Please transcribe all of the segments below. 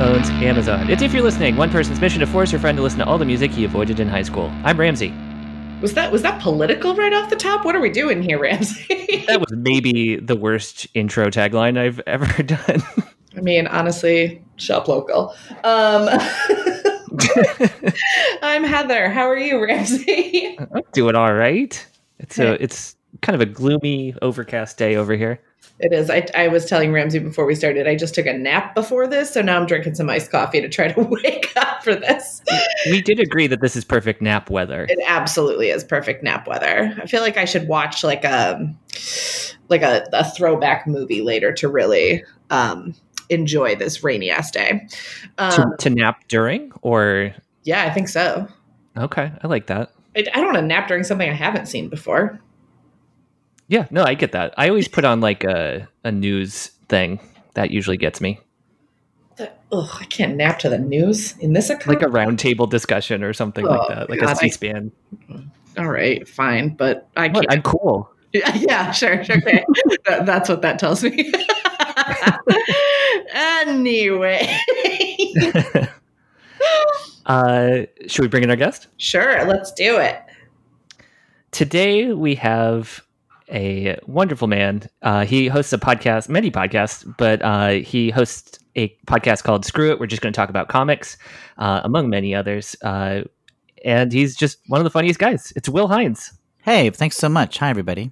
owns Amazon. It's if you're listening, one person's mission to force your friend to listen to all the music he avoided in high school. I'm Ramsey. Was that was that political right off the top? What are we doing here, Ramsey? that was maybe the worst intro tagline I've ever done. I mean, honestly, shop local. Um, I'm Heather. How are you, Ramsey? I'm doing all right. It's a it's kind of a gloomy, overcast day over here. It is. I, I was telling Ramsey before we started, I just took a nap before this, so now I'm drinking some iced coffee to try to wake up for this. We did agree that this is perfect nap weather. It absolutely is perfect nap weather. I feel like I should watch like a like a, a throwback movie later to really um, enjoy this rainy ass day. Um, to, to, nap during, or yeah, I think so. Okay, I like that. I, I don't want to nap during something I haven't seen before. Yeah, no, I get that. I always put on like a, a news thing. That usually gets me. Oh, I can't nap to the news in this account. Like a roundtable discussion or something oh, like that, like God, a C-SPAN. I, all right, fine, but I can't. What? I'm cool. Yeah, yeah sure, sure. Okay. that, that's what that tells me. anyway. uh, should we bring in our guest? Sure, let's do it. Today we have a wonderful man. Uh, he hosts a podcast, many podcasts, but uh, he hosts a podcast called Screw It. We're just going to talk about comics, uh, among many others. Uh, and he's just one of the funniest guys. It's Will Hines. Hey, thanks so much. Hi, everybody.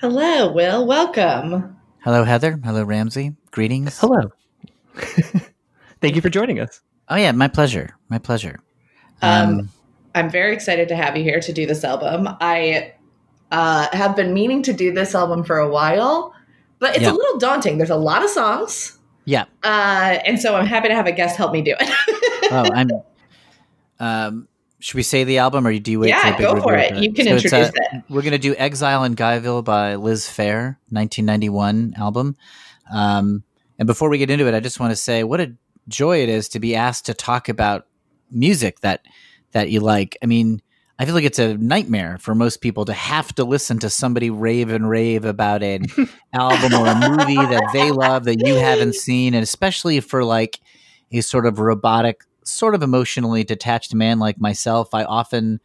Hello, Will. Welcome. Hello, Heather. Hello, Ramsey. Greetings. Hello. Thank you for joining us. Oh, yeah, my pleasure. My pleasure. Um, um, I'm very excited to have you here to do this album. I uh, have been meaning to do this album for a while, but it's a little daunting. There's a lot of songs. Yeah. Uh, and so I'm happy to have a guest help me do it. oh, I'm. Um, should we say the album, or do you wait? Yeah, go for it. You can so introduce it. We're going to do "Exile in Guyville" by Liz Phair, 1991 album. Um, and before we get into it, I just want to say what a joy it is to be asked to talk about music that that you like. I mean, I feel like it's a nightmare for most people to have to listen to somebody rave and rave about an album or a movie that they love that you haven't seen, and especially for like a sort of robotic, sort of emotionally detached man like myself, I often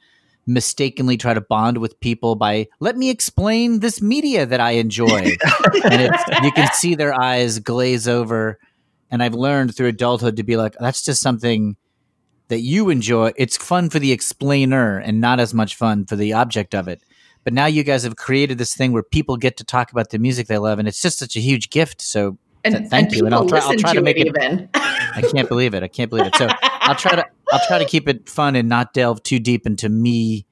mistakenly try to bond with people by let me explain this media that I enjoy, and you can see their eyes glaze over. And I've learned through adulthood to be like, that's just something that you enjoy. It's fun for the explainer and not as much fun for the object of it. But now you guys have created this thing where people get to talk about the music they love, and it's just such a huge gift. So and, th- thank and you, and I'll try. I'll try to, to make it. Even. I can't believe it. I can't believe it. So I'll try to. I'll try to keep it fun and not delve too deep into me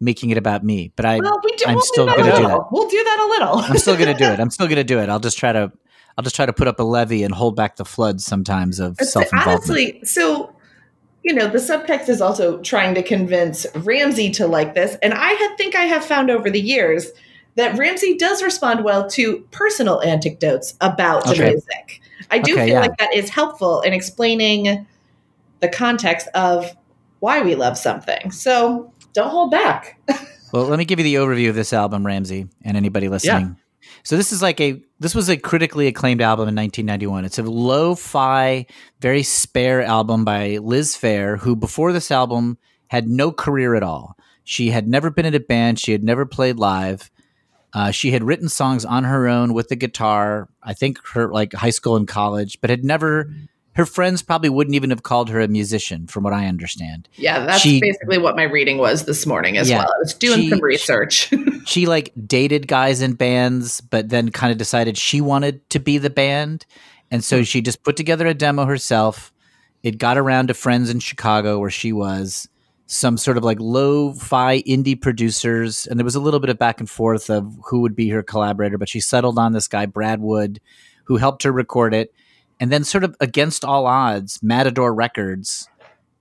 making it about me. But I, well, we do, I'm we'll still going to do that. We'll do that a little. I'm still going to do it. I'm still going to do it. I'll just try to. I'll just try to put up a levee and hold back the floods sometimes of self involvement. Honestly, so you know, the subtext is also trying to convince Ramsey to like this. And I think I have found over the years that Ramsey does respond well to personal anecdotes about okay. the music. I do okay, feel yeah. like that is helpful in explaining the context of why we love something. So don't hold back. well, let me give you the overview of this album, Ramsey, and anybody listening. Yeah. So this is like a this was a critically acclaimed album in 1991. It's a lo-fi, very spare album by Liz Phair, who before this album had no career at all. She had never been in a band. She had never played live. Uh, she had written songs on her own with the guitar. I think her like high school and college, but had never her friends probably wouldn't even have called her a musician, from what I understand. Yeah, that's she, basically what my reading was this morning as yeah, well. I was doing she, some research. she like dated guys in bands, but then kind of decided she wanted to be the band. And so hmm. she just put together a demo herself. It got around to friends in Chicago where she was, some sort of like lo fi indie producers. And there was a little bit of back and forth of who would be her collaborator, but she settled on this guy, Brad Wood, who helped her record it and then sort of against all odds, Matador Records,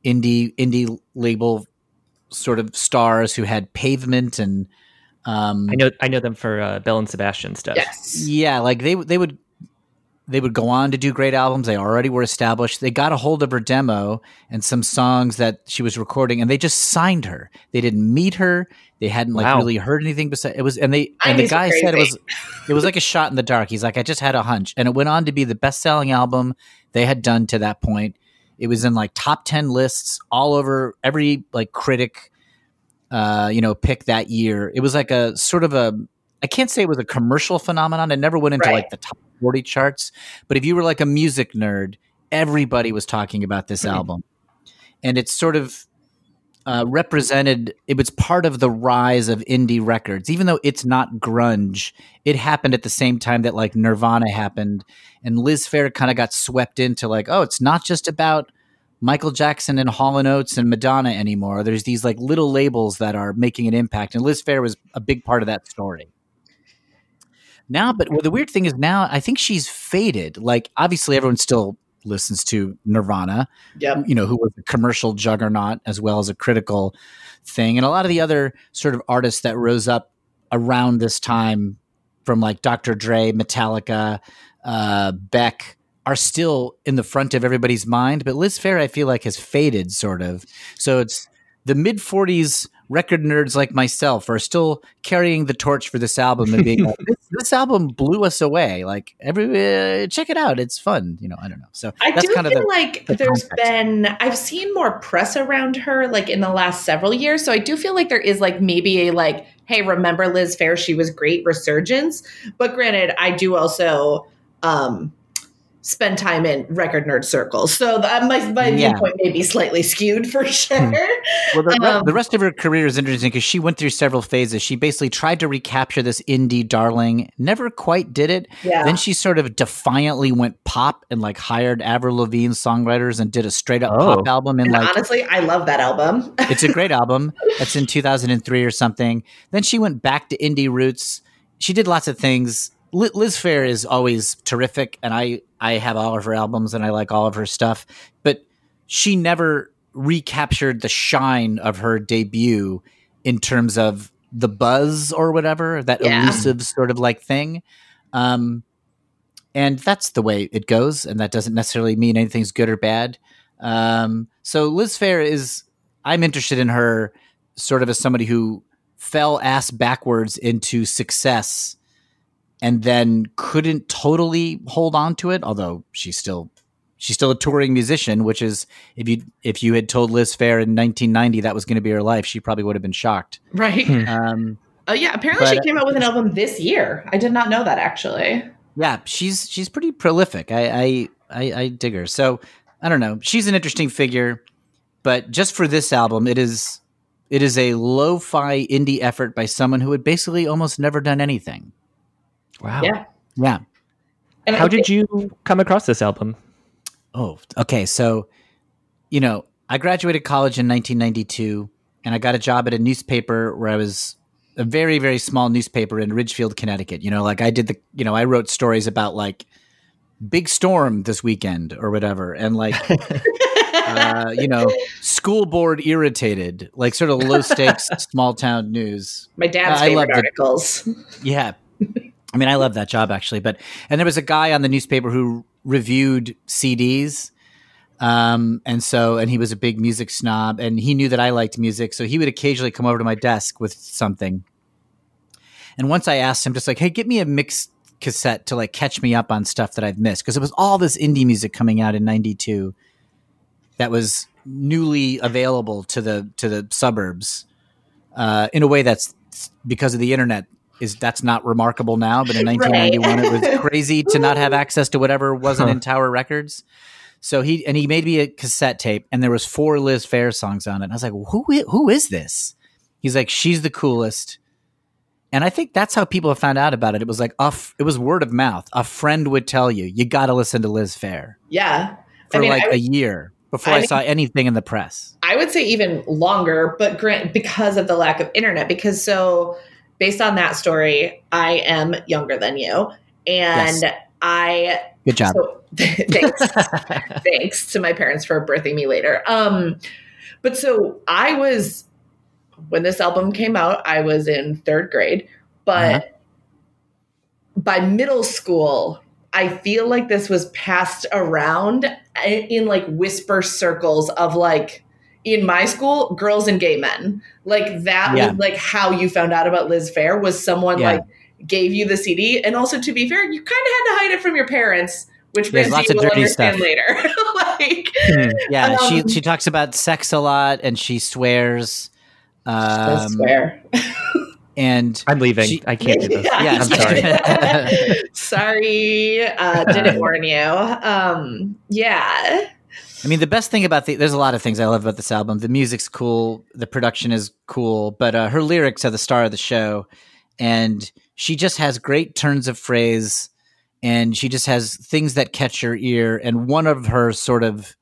indie indie label sort of stars who had Pavement and um, I know I know them for uh, Belle and Sebastian stuff. Yes, yeah, like they they would they would go on to do great albums. They already were established. They got a hold of her demo and some songs that she was recording, and they just signed her. They didn't meet her. They hadn't like wow. really heard anything besides it was. And they and the guy said it was it was like a shot in the dark. He's like, I just had a hunch, and it went on to be the best selling album they had done to that point. It was in like top 10 lists all over every like critic uh, you know, pick that year. It was like a sort of a I can't say it was a commercial phenomenon. It never went into Right. like the top 40 charts, but if you were like a music nerd, everybody was talking about this album. And it's sort of uh, represented it was part of the rise of indie records. Even though it's not grunge it happened at the same time that like nirvana happened. And liz phair kind of got swept into like oh it's not just about michael jackson and hall and oates and madonna anymore. There's these like little labels that are making an impact. And liz phair was a big part of that story now but well, the weird thing is now i think she's faded like obviously everyone still listens to nirvana Yep. you know, who was a commercial juggernaut as well as a critical thing. And a lot of the other sort of artists that rose up around this time from like Dr. Dre, Metallica, uh, Beck are still in the front of everybody's mind. But Liz Phair, I feel like, has faded sort of. So it's the mid 40s record nerds like myself are still carrying the torch for this album and being like, this, this album blew us away. Like, every uh, check it out. It's fun. You know, I don't know. So I that's do kind feel of the. like the there's context. been I've seen more press around her like in the last several years. So I do feel like there is like maybe a like, hey, remember Liz Phair? She was great resurgence. But granted, I do also um spend time in record nerd circles. So the, my, my Yeah. viewpoint may be slightly skewed for sure. Well, the, Um, the rest of her career is interesting because she went through several phases. She basically tried to recapture this indie darling, never quite did it. yeah. Then she sort of defiantly went pop and like hired Avril Lavigne songwriters and did a straight up Oh. pop album. And and like, honestly, I love that album. it's a great album. That's in 2003 or something. Then she went back to indie roots. She did lots of things. Li- Liz Phair is always terrific, and I I have all of her albums and I like all of her stuff. But she never recaptured the shine of her debut in terms of the buzz or whatever that Yeah. elusive sort of like thing. Um, and that's the way it goes, and that doesn't necessarily mean anything's good or bad. Um, so Liz Phair is I'm interested in her sort of as somebody who fell ass backwards into success and then couldn't totally hold on to it, although she's still she's still a touring musician, which is if you if you had told Liz Phair in 1990 that was going to be her life, she probably would have been shocked. right. Hmm. Um, Oh yeah, apparently But- she came out with an album this year. I did not know that actually. yeah, she's she's pretty prolific. I, I I I dig her. So I don't know. She's an interesting figure, but just for this album, it is it is a lo-fi indie effort by someone who had basically almost never done anything. Wow. Yeah. Yeah. And How I did you come across this album? Oh, okay. So, you know, I graduated college in 1992 and I got a job at a newspaper where I was a very, very small newspaper in Ridgefield, Connecticut. You know, like I did the, you know, I wrote stories about like big storm this weekend or whatever. And like, uh, you know, school board irritated, like sort of low stakes small town news. My dad's I favorite loved it. articles. Yeah. I mean, I love that job actually. But and there was a guy on the newspaper who reviewed CDs. Um, and so and he was a big music snob and he knew that I liked music, so he would occasionally come over to my desk with something. And once I asked him just like, "Hey, get me a mix cassette to like catch me up on stuff that I've missed." Because it was all this indie music coming out in 92 that was newly available to the to the suburbs uh, in a way that's because of the internet is that's not remarkable now but in Right. 1991 it was crazy to not have access to whatever wasn't Huh. in tower records so he and he made me a cassette tape and there was four liz phair songs on it and i was like who who is this he's like she's the coolest and i think that's how people have found out about it it was like a f- it was word of mouth a friend would tell you you got to listen to liz phair Yeah. for I mean, like I a would- year before I I, mean- saw anything in the press. I would say even longer, but grant because of the lack of internet. Because so, based on that story, I am younger than you, and Yes. I Good job. so thanks thanks to my parents for birthing me later. Um, but so I was when this album came out, I was in third grade, but Uh-huh. by middle school, I feel like this was passed around in, in like whisper circles of like in my school, girls and gay men. Like that Yeah. was like how you found out about Liz Phair was someone Yeah. like gave you the CD. And also to be fair, you kind of had to hide it from your parents which There's Ramsey lots of will dirty understand stuff. later. like, Yeah, she Um, she talks about sex a lot and she swears. I Um, swear. and I'm leaving. She- I can't do this. Yeah, I'm sorry. sorry, uh, didn't warn you. Um, yeah, I mean, the best thing about the there's a lot of things I love about this album. The music's cool, the production is cool, but uh, her lyrics are the star of the show, and she just has great turns of phrase, and she just has things that catch your ear. And one of her sort of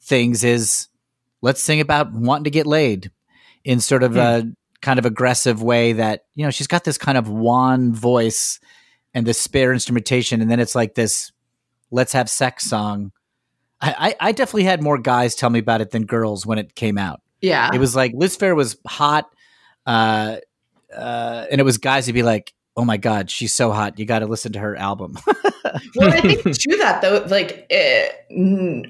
things is, let's sing about wanting to get laid in sort of a kind of aggressive way that you know she's got this kind of wan voice and this spare instrumentation, and then it's like this let's have sex song. I, I definitely had more guys tell me about it than girls when it came out. yeah. It was like Liz Phair was hot, uh, uh, and it was guys who'd be like, "Oh my god, she's so hot! You got to listen to her album." well, I think to that though, like eh,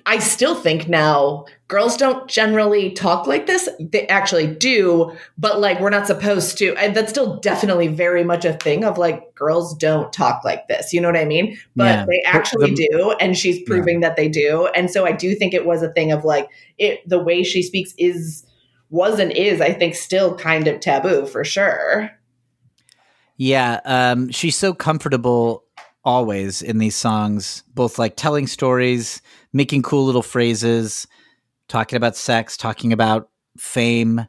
I still think now girls don't generally talk like this. They actually do, but like we're not supposed to. And that's still definitely very much a thing of like girls don't talk like this. You know what I mean? But Yeah. they actually the- do, and she's proving that they do. And so I do think it was a thing of like it. The way she speaks is was and is, I think, still kind of taboo for sure. Yeah, um, she's so comfortable always in these songs, both like telling stories, making cool little phrases, talking about sex, talking about fame.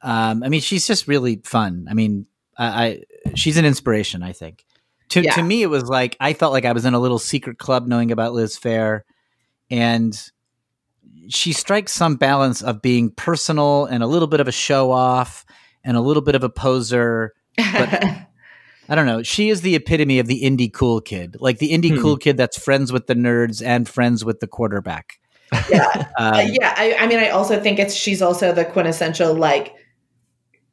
Um, I mean, she's just really fun. I mean, I, I she's an inspiration. I think. To Yeah. to me, it was like I felt like I was in a little secret club knowing about Liz Phair, and she strikes some balance of being personal and a little bit of a show off and a little bit of a poser. I don't know. She is the epitome of the indie cool kid, like the indie Hmm. cool kid that's friends with the nerds and friends with the quarterback. yeah. Um, Uh, yeah, I, I mean, I also think it's she's also the quintessential like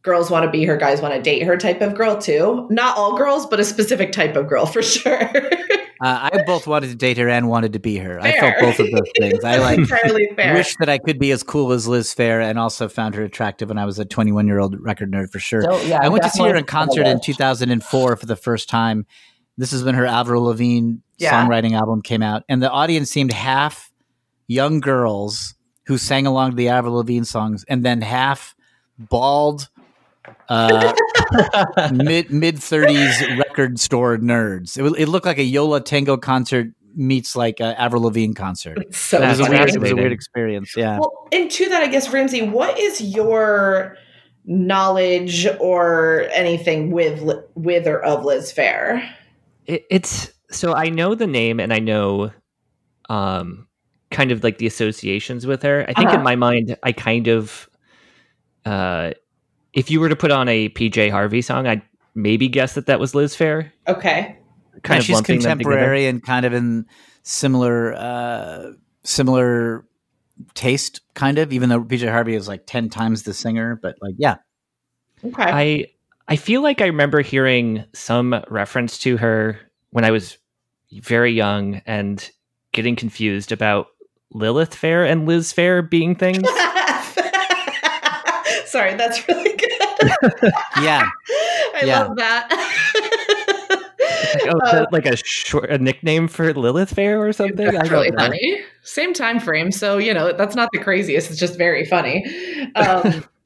girls want to be her, guys want to date her type of girl too. Not all girls, but a specific type of girl for sure. Uh, I both wanted to date her and wanted to be her. I felt both of those things. I like entirely fair. wish that I could be as cool as Liz Phair, and also found her attractive when I was a 21 year old record nerd for sure. So, yeah, I went to see her in concert in 2004 for the first time. This is when her Avril Lavigne Yeah. songwriting album came out, and the audience seemed half young girls who sang along to the Avril Lavigne songs, and then half bald, uh, mid mid 30s record store nerds. It, it looked like a Yo La Tengo concert meets like a Avril Lavigne concert. It's so It was, a weird, it was a weird experience. Yeah. Well, and to that, I guess, Ramsey, what is your knowledge or anything with with or of Liz Phair? It, it's so I know the name and I know, um, kind of like the associations with her. I think Uh-huh. in my mind, I kind of, uh, if you were to put on a PJ Harvey song, I'd maybe guess that that was Liz Phair. Okay. Kind Yeah, of she's lumping them together. contemporary and kind of in similar uh similar taste kind of even though PJ Harvey is like 10 times the singer but like yeah Okay. I I feel like I remember hearing some reference to her when I was very young and getting confused about Lilith Fair and Liz Phair being things. Sorry, that's really good. Yeah I Yeah. love that. Like, oh, Uh, like a short a nickname for Lilith Fair or something? That's really know. funny. Same time frame, so you know that's not the craziest. It's just very funny. Um,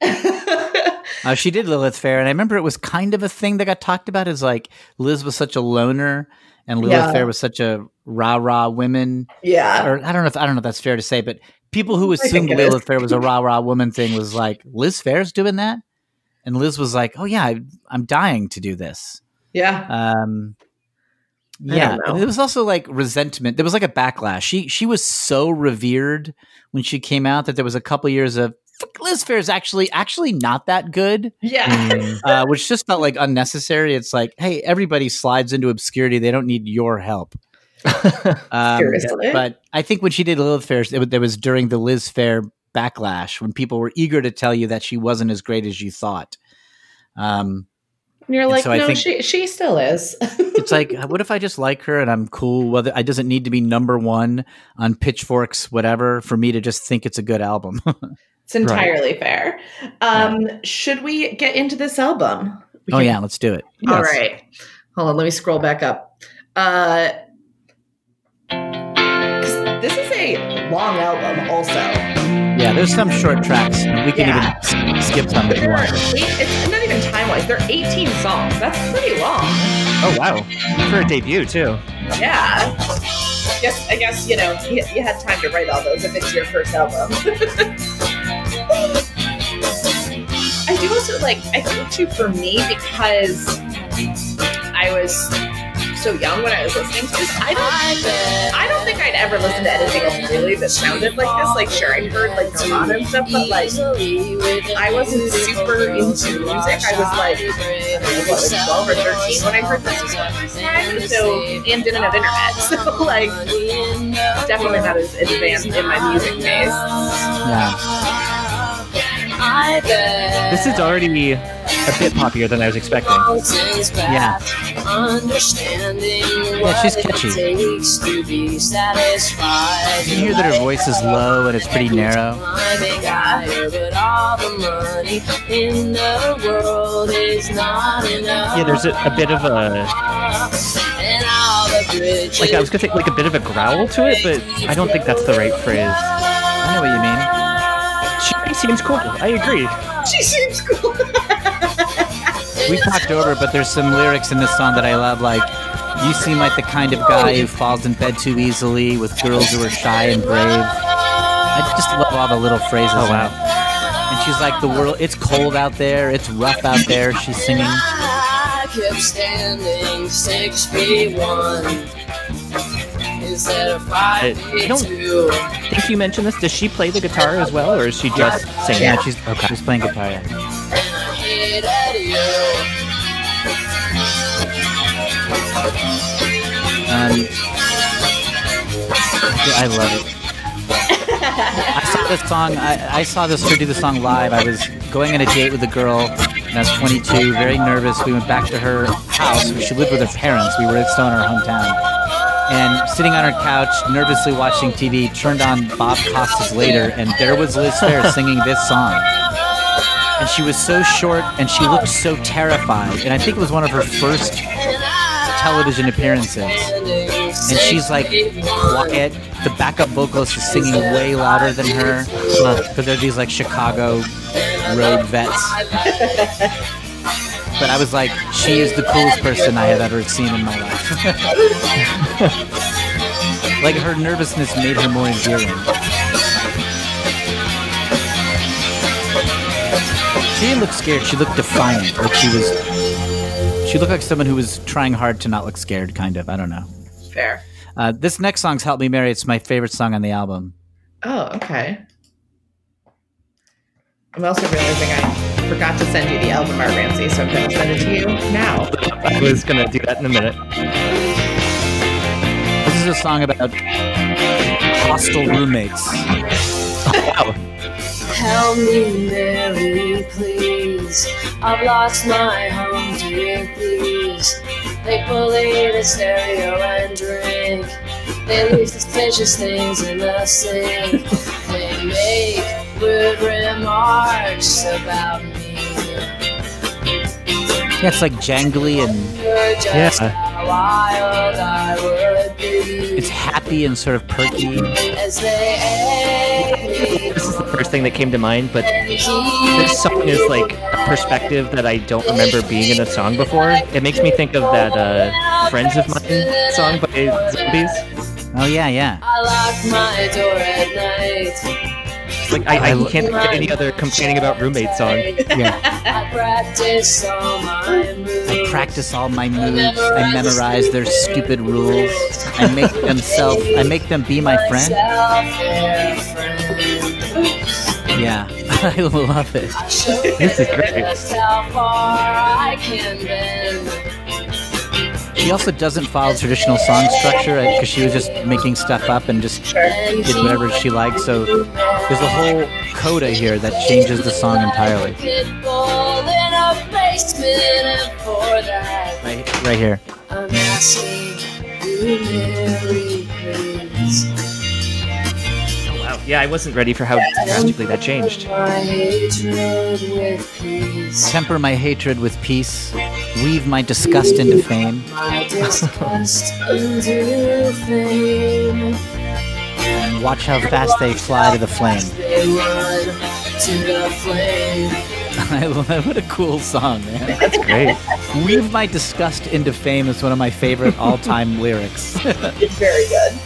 uh, she did Lilith Fair and I remember it was kind of a thing that got talked about Is like Liz was such a loner and Lilith Yeah. Fair was such a rah rah women yeah, or I don't know if I don't know if that's fair to say but people who assumed it is. Lilith Fair was a rah rah woman thing was like Liz Phair's doing that and Liz was like oh yeah I, I'm dying to do this yeah, Um, yeah, don't and there was also like resentment. There was like a backlash. She she was so revered when she came out that there was a couple years of Liz Phair is actually actually not that good, yeah. Mm. uh, which just felt like unnecessary. It's like, hey, everybody slides into obscurity. They don't need your help. Um, Seriously? but I think when she did Lilith Fair, it, was- there was during the Liz Phair backlash when people were eager to tell you that she wasn't as great as you thought. Um, And you're and like, so no, think- she she still is. it's like what if i just like her and i'm cool whether i doesn't need to be number one on pitchforks whatever for me to just think it's a good album it's entirely fair. Um, Should we get into this album? We oh can- yeah let's do it All Yes. right. Hold on. Let me scroll back up. Uh, this is a long album, also. Yeah, there's some short tracks. We can Yeah. even skip some if you want. it's not even time wise. They're 18 songs. That's pretty long. Oh wow, for a debut too. Yeah. Guess I guess you know you, you had time to write all those if it's your first album. I do also like I think too for me because I was so young when I was listening to this. I don't I don't think I'd ever listened to anything else really that sounded like this. Like sure I'd heard like Nirvana and stuff, but like I wasn't super into music. I was like I don't know, what, like 12 or 13 when I heard this for the first time. So and didn't have internet. So like definitely not as advanced in my music taste. Yeah. This is already a bit poppier than I was expecting. Yeah. Yeah, she's catchy. You hear that her voice is low and it's pretty narrow. Yeah, there's a, a bit of a like I was gonna say like a bit of a growl to it, but I don't think that's the right phrase. Seems cool. I agree. She seems cool. We talked over, but there's some lyrics in this song that I love, like, you seem like the kind of guy who falls in bed too easily with girls who are shy and brave. I just love all the little phrases. Oh wow. And she's like, the world, it's cold out there, it's rough out there, she's singing. I kept standing six feet one instead of five I- I don't- two. If you mentioned this, does she play the guitar as well, or is she just singing? Yeah, she's, she's playing guitar, yeah. I hit at you. Um, I love it. I saw this song. I, I saw this her do the song live. I was going on a date with a girl, and I was 22, very nervous. We went back to her house. She lived with her parents. We were still in our hometown. And sitting on her couch, nervously watching TV, turned on Bob Costas later, and there was Liz Phair singing this song. And she was so short, and she looked so terrified. And I think it was one of her first television appearances and she's like quiet. The backup vocalist is singing way louder than her because they're these like Chicago road vets. But I was like, she is the coolest person I have ever seen in my life. like her nervousness made her more endearing. She didn't look scared. She looked defiant. Like she was. She looked like someone who was trying hard to not look scared. Kind of. I don't know. Fair. Uh, this next song's "Help Me Mary." It's my favorite song on the album. Oh, okay. I'm also realizing I forgot to send you the album art, Ramsey, so I'm going to send it to you now. I was gonna do that in a minute. This is a song about hostile roommates. Wow. Help me, Mary, please. I've lost my home, dear, please. They bully the stereo and drink. They leave suspicious things in the sink. They make rude remarks about me. Yeah, it's like jangly and Yeah. how wild I would be. it's happy and sort of perky. as they egg This is the first thing that came to mind, but me. this song is like a perspective that I don't remember being in a song before. It makes me think of that uh, "Friends of Mine" song by Zombies. Oh yeah, yeah. Like I, I can't think of any other complaining about roommate song. Yeah. I practice all my moves. I practice all my moves. I memorize their stupid rules. I make them self. I make them be my friend. Friend. Yeah, I love it. This is great. She also doesn't follow traditional song structure because she was just making stuff up and just did whatever she liked. So there's a whole coda here that changes the song entirely. Right, right here. Yeah, I wasn't ready for how drastically that changed. My hatred with peace. Temper my hatred with peace. Weave my disgust into fame. My disgust into fame. watch how fast they fly to the flame. To the flame. I love what a cool song, man. That's great. Weave my disgust into fame is one of my favorite all-time lyrics. It's very good.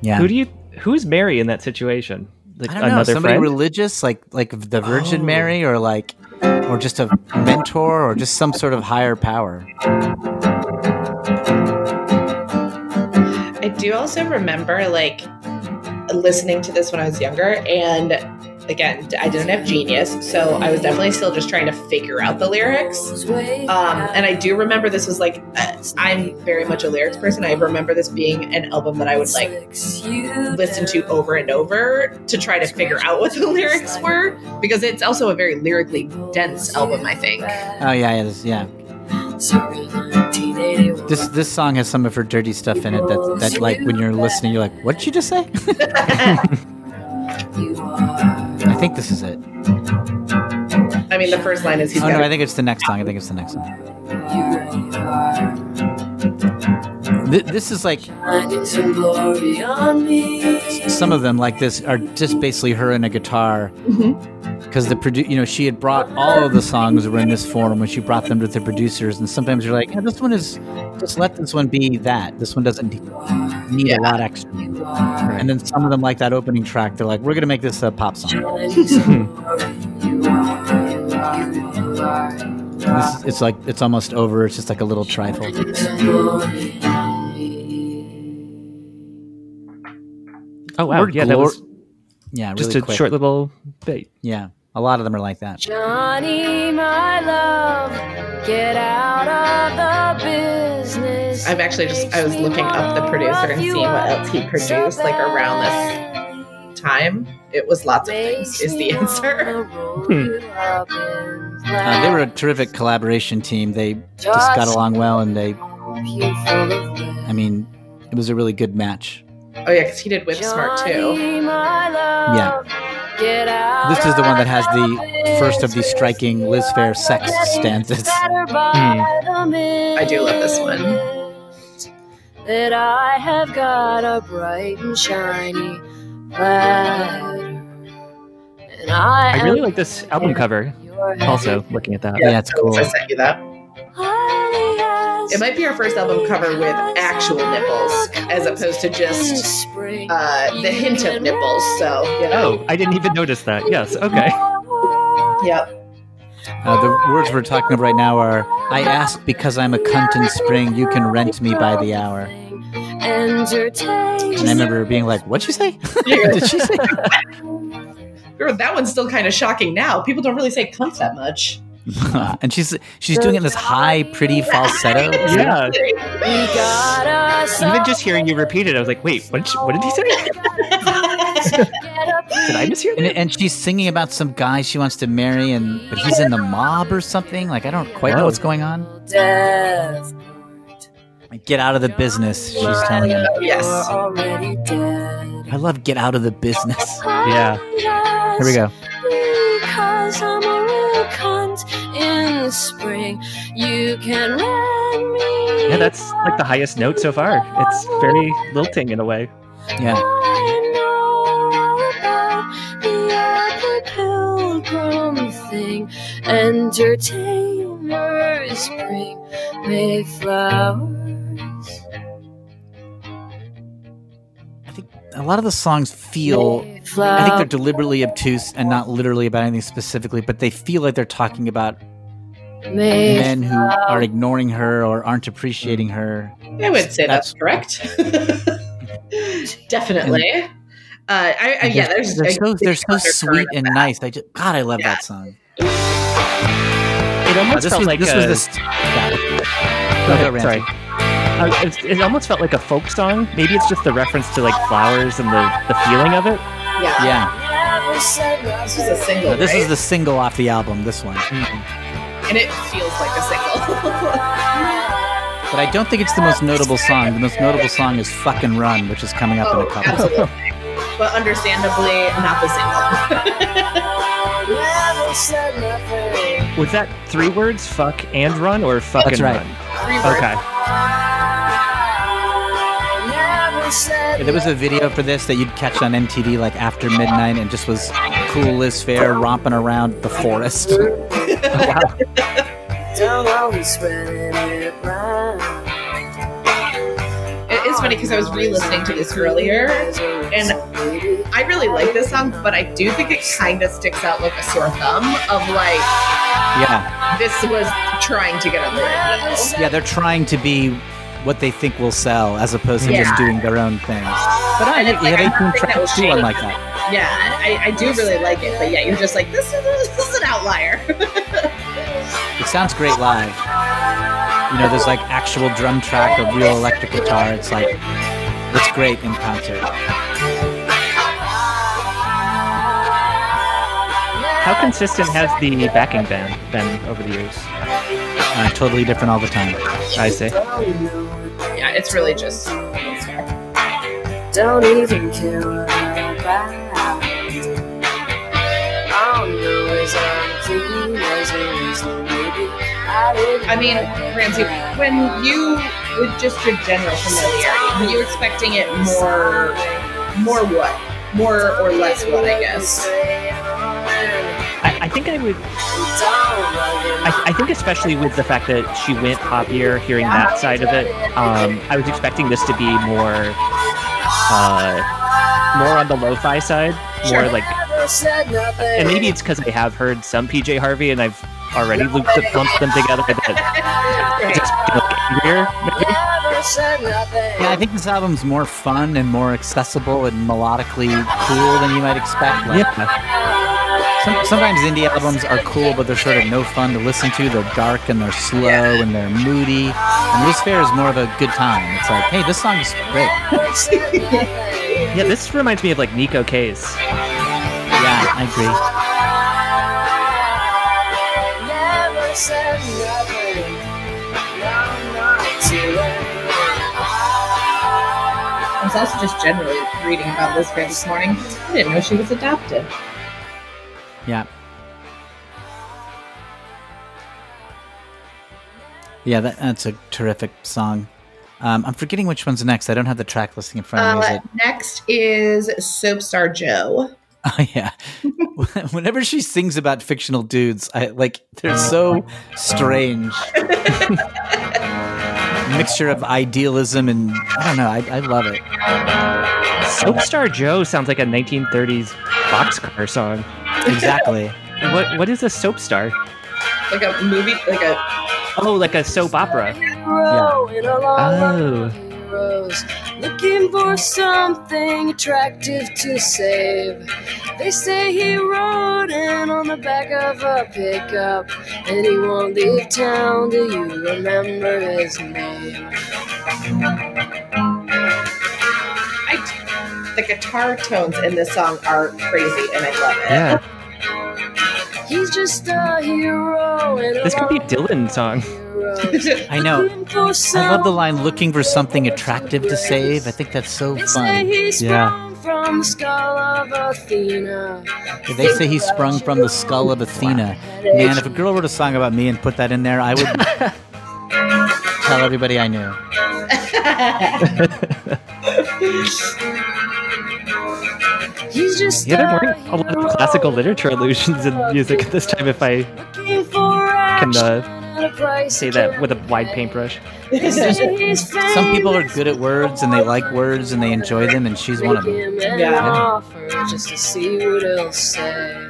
Yeah. Who do you? Who's Mary in that situation? Like I don't know, somebody friend? religious, like like the Virgin Oh. Mary, or like, or just a mentor, or just some sort of higher power. I do also remember like listening to this when I was younger, and again, I didn't have genius, so I was definitely still just trying to figure out the lyrics. Um, and I do remember this was like uh, I'm very much a lyrics person. I remember this being an album that I would like listen to over and over to try to figure out what the lyrics were because it's also a very lyrically dense album. I think. Oh yeah, yeah, this, yeah. This this song has some of her dirty stuff in it that that like when you're listening, you're like, what did you just say? I think this is it. I mean, the first line is he's Oh got no, I think it's the next song. I think it's the next song. Th- This is like some glory on me. some of them like this are just basically her and a guitar mm-hmm. Because the produ- you know she had brought all of the songs were in this form when she brought them to the producers and sometimes you're like yeah, this one is just let this one be that. This one doesn't need a lot extra. And then some of them like that opening track they're like we're gonna make this a pop song. This it's like it's almost over. It's just like a little trifle. Oh wow, Word yeah, that was yeah really just a quick. short little bit. yeah a lot of them are like that Johnny, my love, get out of the business. I'm actually just I was looking up the producer and seeing what else he produced like around this time. It was lots of things. Is the answer. uh, they were a terrific collaboration team they just got along well and they i mean it was a really good match Oh yeah, because he did Whip Smart too. Yeah. This is the one that has the first of the striking Liz Phair sex stanzas. Hmm. I do love this one. That I have got a bright and shiny platter. And I, I really like this album cover. Also, looking at that. Yeah, it's cool. I sent you that. Highly It might be our first album cover with actual nipples, as opposed to just uh, the hint of nipples. So you know. Oh, I didn't even notice that. Yes. Okay. Yep. Uh, the words we're talking about right now are I ask because I'm a cunt in spring, you can rent me by the hour. And I remember being like, what'd you say? Did she say? That one's still kind of shocking now. People don't really say cunt that much. and she's she's doing it in this high, pretty falsetto. Yeah. We got us Even just hearing you repeat it, I was like, wait, what did, she, what did he say? Did I mishear And, that? and she's singing about some guy she wants to marry, and but he's in the mob or something. Like I don't quite know what's going on. Death. Get out of the business, she's telling him. Yes. You're already dead. I love get out of the business. Yeah. Here we go. Spring. You can rent me. Yeah, that's like the highest note so far. It's very lilting in a way. Yeah. I know all about the ugly pilgrim thing. Entertainers bring me flowers. I think a lot of the songs feel. I think they're deliberately obtuse and not literally about anything specifically, but they feel like they're talking about men who are ignoring her or aren't appreciating her. I would say that's, correct. Definitely. uh, I, I, yeah, there's they're a so they're so sweet and that. nice. I just God, I love Yeah. that song. It Uh, almost this felt was like this a, was this. Yeah. Go Go ahead, ahead, sorry. Uh, it's, it almost felt like a folk song. Maybe it's just the reference to like flowers and the, the feeling of it. Yeah. Yeah, This was a single. Uh, this right? is the single off the album. This one, and it feels like a single. but I don't think it's the most notable song. The most notable song is "Fucking Run," which is coming up in oh, a couple. absolutely. but understandably, not the single. Was that three words? Fuck and run or fuck That's and right. run? Three words. Okay. Never said There was a video for this that you'd catch on MTV like after midnight and just was cool Liz Phair romping around the forest. Don't always spreading it round. It is funny because I was re-listening to this earlier, and I really like this song, but I do think it kind of sticks out like a sore thumb of like Yeah. this was trying to get on the radio. Yeah, they're trying to be what they think will sell as opposed to Yeah. just doing their own things. But I, And you like, have 18 saying that was tracks too, shady. unlike that. Yeah, I, I do really like it, but yeah, you're just like this is this is an outlier. It sounds great live. You know, there's like actual drum track, a real electric guitar. It's like, it's great in concert. How consistent has the backing band been over the years? Uh, totally different all the time. I say. yeah, it's really just. Don't even care what about. All I know is I'm clean as a whistle, baby. I mean, like Ramsey, when you with just your general familiarity, were you expecting it more, more what, more or less what? I guess. Think I would. I, I think especially with the fact that she went poppier, hearing that side of it, um, I was expecting this to be more, uh, more on the lo-fi side, more like, and maybe it's because I have heard some PJ Harvey and I've already looped lumped them together. That just like angrier, maybe. Yeah, I think this album's more fun and more accessible and melodically cool than you might expect. Like, Yeah, some, sometimes indie albums are cool, but they're sort of no fun to listen to. They're dark and they're slow and they're moody. And Liz Phair is more of a good time. It's like, hey, this song is great. yeah. This reminds me of like Neko Case. Yeah, I agree. Never said nothing. No, not to I was also just generally reading about Liz Phair this morning. I didn't know she was adopted. Yeah. Yeah, that, that's a terrific song. Um, I'm forgetting which one's next. I don't have the track listing in front of me. Is Uh, it? next is Soapstar Joe. Oh yeah. Whenever she sings about fictional dudes, I like they're so strange. Mixture of idealism and I don't know. I, I love it. Soapstar Joe sounds like a 1930s boxcar song. Exactly. What what is a soap star? Like a movie, like a. Oh, like a soap opera. Hero in a long Oh. heroes, looking for something attractive to save. They say he rode in on the back of a pickup, and he won't leave town. Do you remember his name? I, the guitar tones in this song are crazy, and I love it. Yeah, He's just a hero this could be a long Dylan song. I know. I love the line "looking for something attractive to save." I think that's so fun. Yeah. sprung from the skull of Athena. They say he sprung from the skull of Athena. Man, if a girl wrote a song about me and put that in there, I would tell everybody I knew. He's just Yeah, there a weren't a lot of classical literature allusions in music at this time. If I can uh, action at a price say that with a wide paintbrush. They say he's Some people are good at words and they like words and they enjoy them, and she's one of them. Make him an Yeah. just to see what he'll say.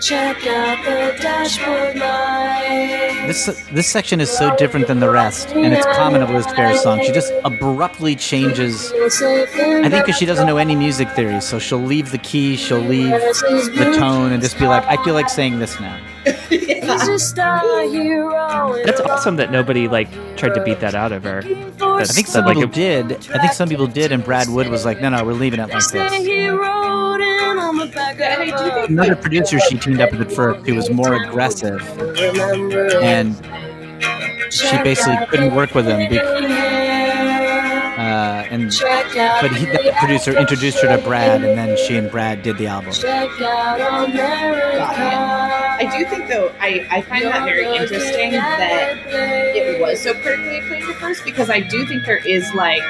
Check out the dashboard light. This this section is so different than the rest, and it's common of Liz Phair's song. She just abruptly changes. I think because she doesn't know any music theory, so she'll leave the key, she'll leave the tone, and just be like, "I feel like saying this now." He's just a hero. That's awesome that nobody like tried to beat that out of her. looking I think some like people it- did. I think some people did, and Brad Wood was like, "No, no, we're leaving it like this." he rode in on the back Yeah, and I do of a think Another producer she teamed up with first, who was more aggressive, and she basically couldn't work with him. Be- uh, and but he, the producer introduced her to Brad, and then she and Brad did the album. I do think, though, I, I find that very interesting that it was so critically acclaimed at first because I do think there is like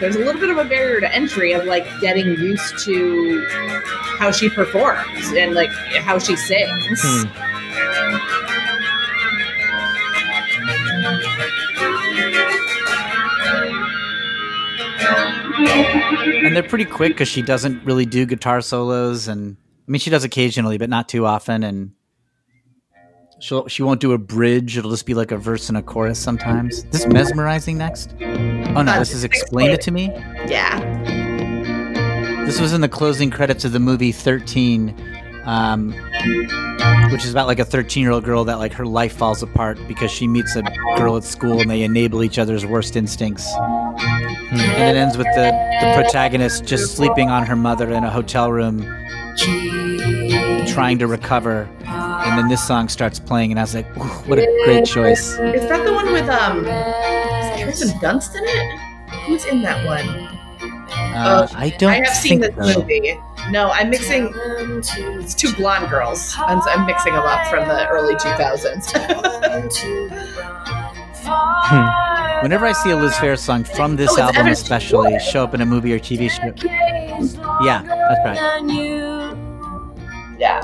there's a little bit of a barrier to entry of like getting used to how she performs and like how she sings. Hmm. and they're pretty quick because she doesn't really do guitar solos, and I mean she does occasionally, but not too often. And she she won't do a bridge; it'll just be like a verse and a chorus sometimes. This is mesmerizing next. Oh no, this is explain it to me. Yeah. This was in the closing credits of the movie Thirteen, um, which is about like a thirteen-year-old girl that like her life falls apart because she meets a girl at school and they enable each other's worst instincts. And it ends with the, the protagonist just sleeping on her mother in a hotel room, trying to recover. And then this song starts playing, and I was like, "What a great choice!" Is that the one with um is Kirsten Dunst in it? Who's in that one? Uh, I don't I have seen this so. movie. No, I'm mixing. It's two blonde girls. I'm, I'm mixing them up from the early 2000s. Whenever I see a Liz Phair song from this Oh, album, especially, show up in a movie or TV show, yeah, that's right. Yeah.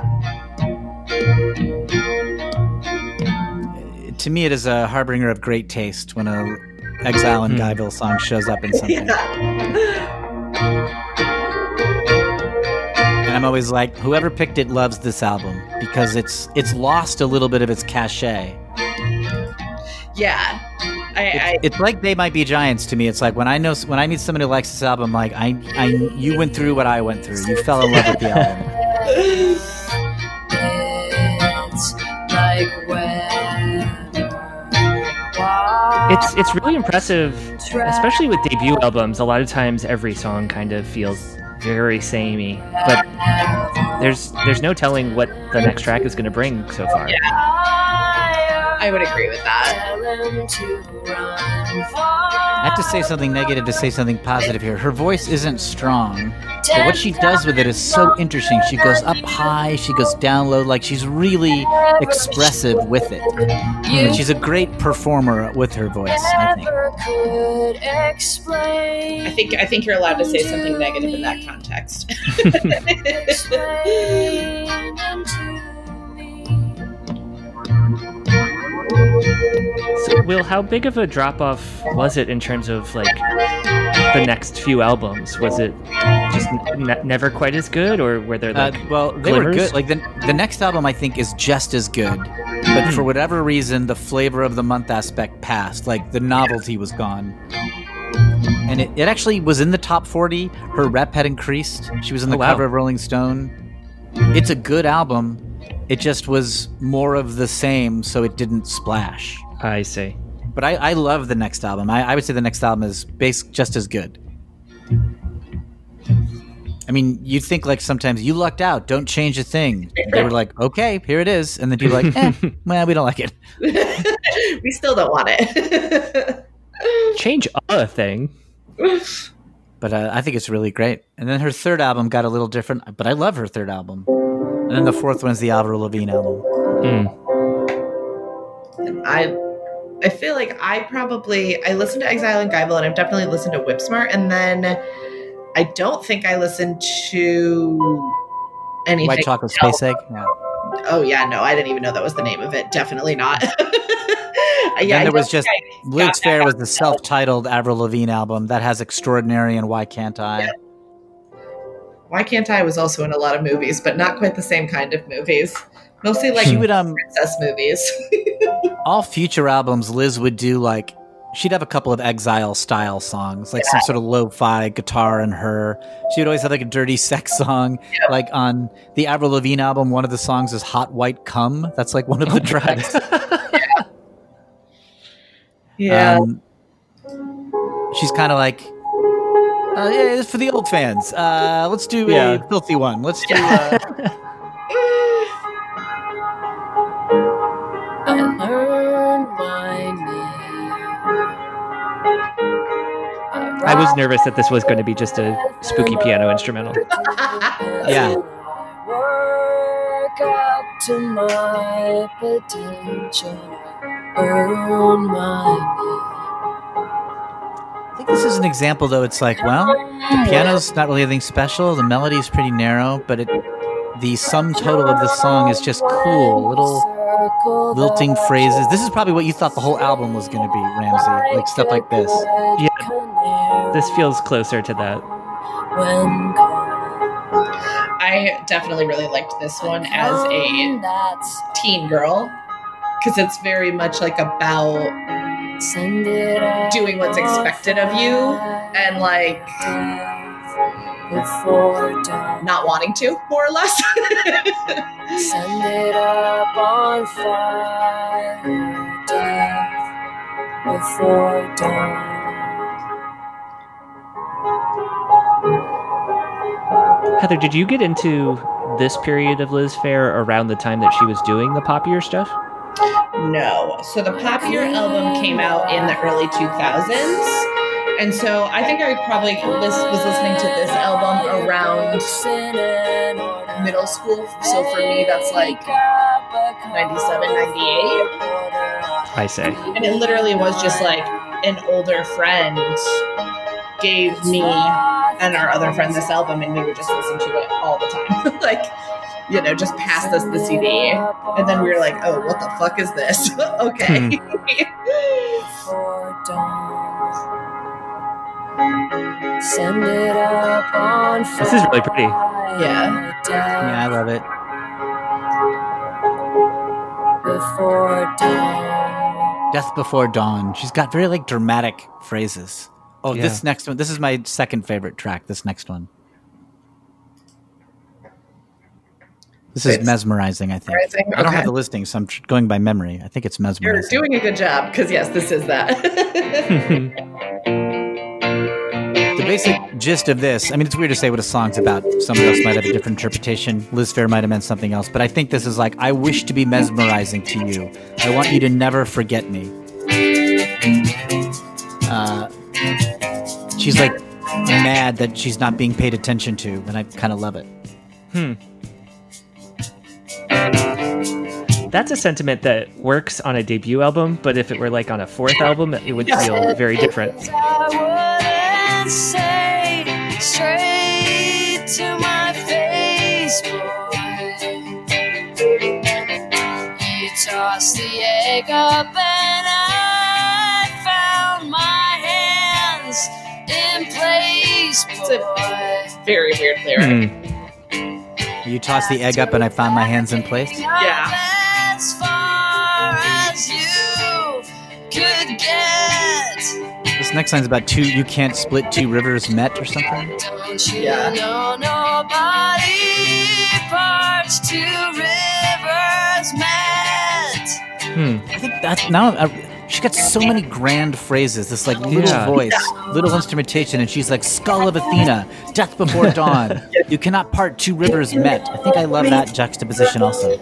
To me, it is a harbinger of great taste when a Exile in Hmm. Guyville song shows up in something. yeah. And I'm always like, whoever picked it loves this album because it's it's lost a little bit of its cachet. Yeah. I, I, It's like they might be giants to me. It's like when I know when I meet somebody who likes this album, like I, I you went through what I went through. You fell in love with the album. It's It's it's really impressive, especially with debut albums. A lot of times, every song kind of feels very samey, but there's there's no telling what the next track is going to bring so far. Yeah. I would agree with that. I have to say something negative to say something positive here. Her voice isn't strong, but what she does with it is so interesting. She goes up high, she goes down low, like she's really expressive with it. And she's a great performer with her voice, I think. I think I think you're allowed to say something negative in that context. So, Will, how big of a drop off was it in terms of like the next few albums? Was it just n- never quite as good, or were there Uh, like well, they were good. Like the the next album, I think, is just as good, but for whatever reason, the flavor of the month aspect passed. Like the novelty was gone, and it, it actually was in the top forty. Her rep had increased. She was in the Oh, wow. cover of Rolling Stone. It's a good album. It just was more of the same, so it didn't splash. I see. But I, I love the next album. I, I would say the next album is base just as good. I mean, you'd think like sometimes you lucked out, don't change a thing. They were like, okay, here it is. And then you're like, eh, well, we don't like it. we still don't want it. Change a thing. But uh, I think it's really great. And then her third album got a little different, but I love her third album. And then the fourth one is the Avril Lavigne album. Mm. I I feel like I probably I listened to Exile and Guyville and I've definitely listened to Whip-Smart and then I don't think I listened to anything. White Chocolate else. Space Egg. Yeah. Oh yeah, no, I didn't even know that was the name of it. Definitely not. yeah, then there was just think I Liz got Fair was the self-titled Avril Lavigne album that has Extraordinary and Why Can't I? Yeah. Why Can't I was also in a lot of movies, but not quite the same kind of movies. Mostly like She would um princess movies. all future albums Liz would do like she'd have a couple of exile style songs like some sort of lo-fi guitar and her. She would always have like a dirty sex song like on the Avril Lavigne album one of the songs is hot white cum. That's like one of the tracks. Yeah. Um, she's kind of like uh, yeah, it's for the old fans. Uh, let's do Yeah. a filthy one. Let's do. Uh, I learned my name. I was nervous that this was going to be just a spooky piano instrumental. Yeah. Work up to my potential. Earn my I think This is an example, though. It's like, well, the piano's not really anything special. The melody's pretty narrow, but it, the sum total of the song is just cool. Little lilting phrases. This is probably what you thought the whole album was going to be, Ramsey. Like stuff like this. Yeah. This feels closer to that. I definitely really liked this one as a teen girl because it's very much like about Send it up doing what's expected of you and like before not wanting to, more or less. Send it up on fire, death before dawn. Heather, did you get into this period of Liz Phair around the time that she was doing the poppier stuff? No. So the Popular album came out in the early 2000s. And so I think I probably lis- was listening to this album around middle school. So for me, that's like 97, 98. I say. And it literally was just like an older friend gave me and our other friend this album, and we would just listen to it all the time. like, you know, just passed us the CD. And then we were like, oh, what the fuck is this? okay. before. Send it up on. This is really pretty. Yeah. Yeah, I love it. Before dawn. Death Before Dawn. She's got very like dramatic phrases. Oh, Yeah. this next one. This is my second favorite track. This next one. This is mesmerizing. I think. mesmerizing, I don't have the listing, so I'm tr- going by memory. I think it's mesmerizing. You're doing a good job because, yes, this is that. the basic gist of this. I mean, it's weird to say what a song's about. Somebody else might have a different interpretation. Liz Phair might have meant something else, but I think this is like, I wish to be mesmerizing to you. I want you to never forget me. Uh, she's like mad that she's not being paid attention to, and I kind of love it. Hmm. That's a sentiment that works on a debut album, but if it were like on a fourth album, it would feel very different. I wouldn't say straight to my face, boy. You tossed the egg up and I found my hands in place, It's a- Very weird lyric. Hmm. You toss the egg up, and I found my hands in place. Yeah. This next line's about two. You can't split two rivers met or something. Don't you Yeah. know nobody parts two rivers met? Hmm. I think that now uh, she got so many grand phrases. This like little Yeah. voice, little instrumentation, and she's like skull of Athena, death before dawn. You cannot part two rivers met. I think I love that juxtaposition also.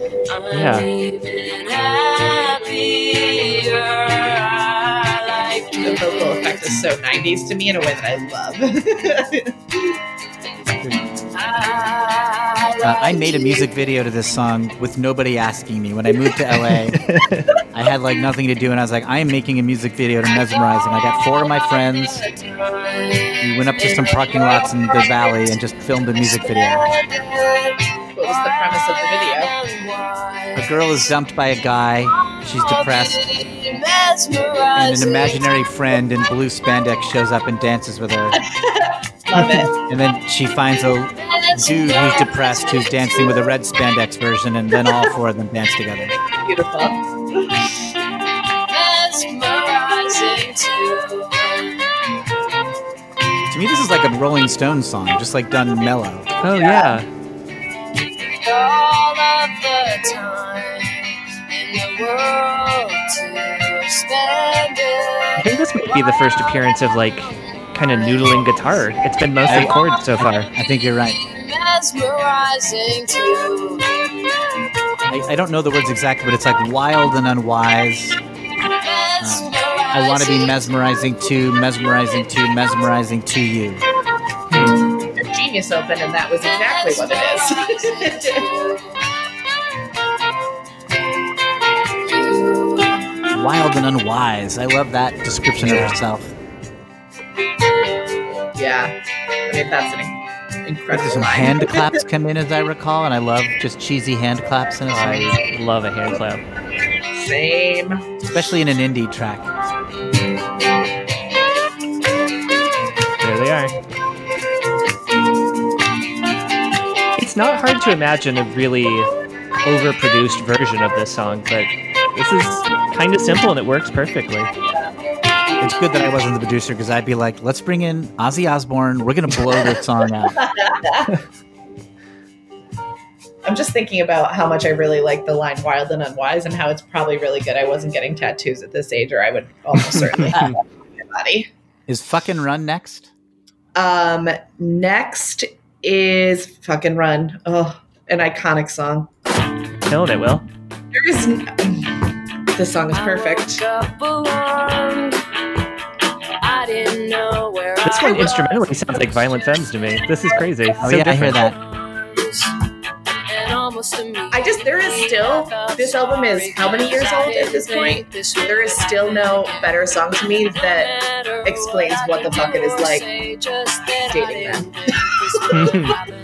Yeah. I'm even happier. I like The vocal effect is so 90s to me in a way that I love. I, Uh, I made a music video to this song with nobody asking me. When I moved to LA, I had like nothing to do, and I was like, I am making a music video to Mesmerizing. I got four of my friends. We went up to some parking lots in the valley and just filmed a music video. what was the premise of the video? A girl is dumped by a guy. She's depressed. And And an imaginary friend in blue spandex shows up and dances with her. And then she finds a dude who's depressed who's dancing with a red spandex version, and then all four of them dance together. Beautiful. To me, this is like a Rolling Stones song, just like done mellow. Oh yeah. All of the time in the world to spend I think this might be the first appearance of like kind of noodling guitar. It's been mostly I- chords so far. I think you're right. Mesmerizing too. I, I don't know the words exactly, but it's like wild and unwise. Uh, I want to be mesmerizing to, mesmerizing to, mesmerizing to you. Genius open, and that was exactly what it is. Wild and unwise. I love that description of herself. Yeah, I mean that's an incredible. Some line. hand claps come in, as I recall, and I love just cheesy hand claps in a song, I love a hand clap. Same. especially in an indie track. There they are. It's not hard to imagine a really overproduced version of this song, but this is kind of simple and it works perfectly. It's good that I wasn't the producer because I'd be like, let's bring in Ozzy Osbourne. We're gonna blow this song out. I'm just thinking about how much I really like the line "wild and unwise" and how it's probably really good. I wasn't getting tattoos at this age, or I would almost certainly have that my body. Is fucking run next? Um, next is "Fucking Run." Oh, an iconic song. Killing it, Will. There is. N- this song is perfect. This one instrumentally sounds like Violent Femmes to me. This is crazy. Oh So yeah, I hear that. I just there is still this album is how many years old at this point? There is still no better song to me that explains what the fuck it is like dating them. With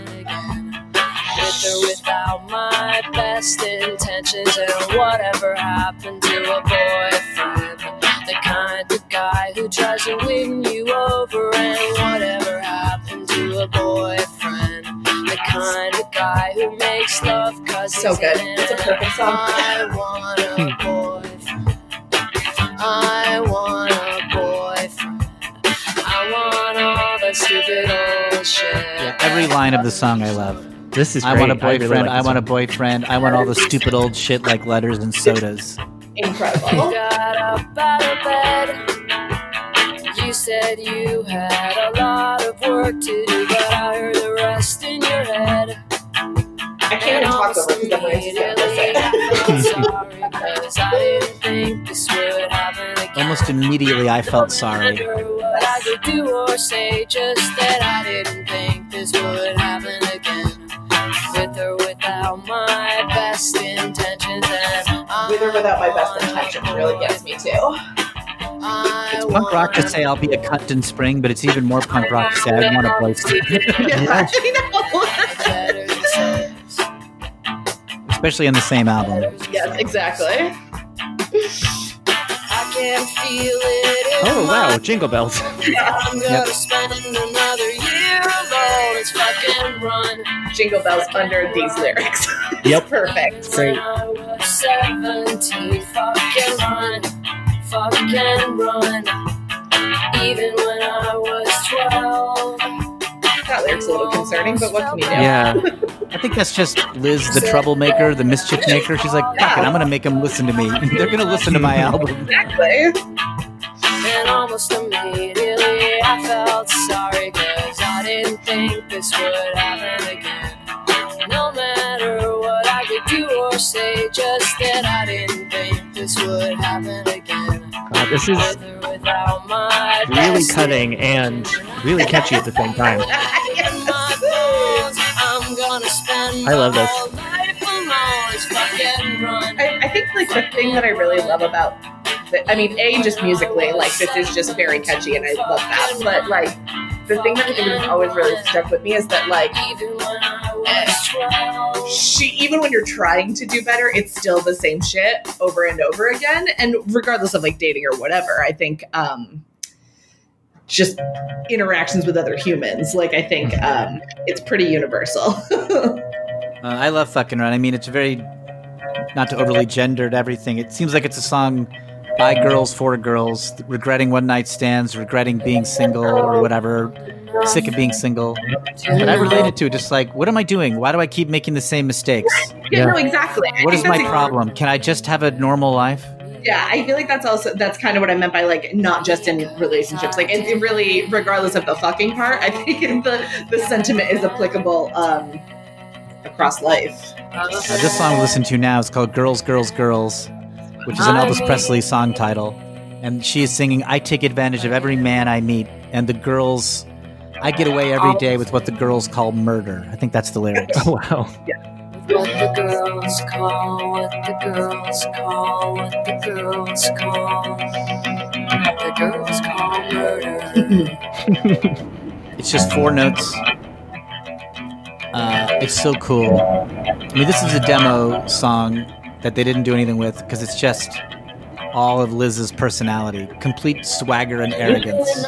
without my best intentions and whatever happened to a boyfriend? The kind of guy who tries to win you over and whatever happened to a boyfriend? The kind guy who makes love cause So good. It's a it. perfect song. I want a hmm. boyfriend I want a boyfriend I want all the stupid old shit Yeah, every line of the song I love. This is I great. want a really boyfriend. like I want a boyfriend. I want all the stupid old shit like letters and sodas. Incredible. got up out of bed. You said you had a lot of work to do, but I heard the rest in your head. I can't even talk over because I'm going to sorry, I think this would happen. Almost immediately, I felt sorry. What I could do or say, just that I didn't think this would happen again. With or without my best intentions, and With or without my best intentions really gets me too. It's punk rock to say I'll be a cunt in spring, but it's even more punk rock to say I want a boyfriend. Yeah, Especially on the same album. yes, exactly. I can feel it. in Oh wow, jingle bells. I'm gonna Yep. spend another year alone. It's fucking run. Jingle bells under these lyrics. Yep. Perfect. Great. When I was 17, fucking run. Fucking run. Even when I was 12. That lyric's a little concerning, but what can you do? Yeah. I think that's just Liz, the troublemaker, the mischief maker. She's like, fuck it, I'm gonna make them listen to me. They're gonna listen to my album. Exactly. And almost immediately I felt sorry Cause I didn't think this would happen again No matter what I could do or say Just that I didn't think this would happen again God, this is really cutting and really catchy at the same time. I love this. I, I think like the thing that I really love about I mean, A, just musically, like this is just very catchy and I love that. But like the thing that I think has always really stuck with me is that like Even when I was 12. she even when you're trying to do better, it's still the same shit over and over again. And regardless of like dating or whatever, I think um just interactions with other humans, like I think um it's pretty universal. Uh, I love fucking run. I mean, it's very not to overly gendered everything. It seems like it's a song by girls for girls, regretting one night stands, regretting being single or whatever, sick of being single. But I related to it, just like, what am I doing? Why do I keep making the same mistakes? yeah, Yeah. no, exactly. I What my that's problem? Can I just have a normal life? Yeah, I feel like that's also that's kind of what I meant by like not just in relationships. Like it, it really, regardless of the fucking part, I think the the sentiment is applicable um across life. Uh, this song we listen to now is called Girls, Girls, Girls, which is an Elvis Presley song title. And she is singing, I take advantage of every man I meet. And the girls, I get away every day with what the girls call murder. I think that's the lyrics. Oh wow. Yeah. What the girls call, what the girls call, what the girls call. What the girls call murder. It's just four notes. Uh, it's so cool. I mean, this is a demo song that they didn't do anything with because it's just all of Liz's personality, complete swagger and arrogance.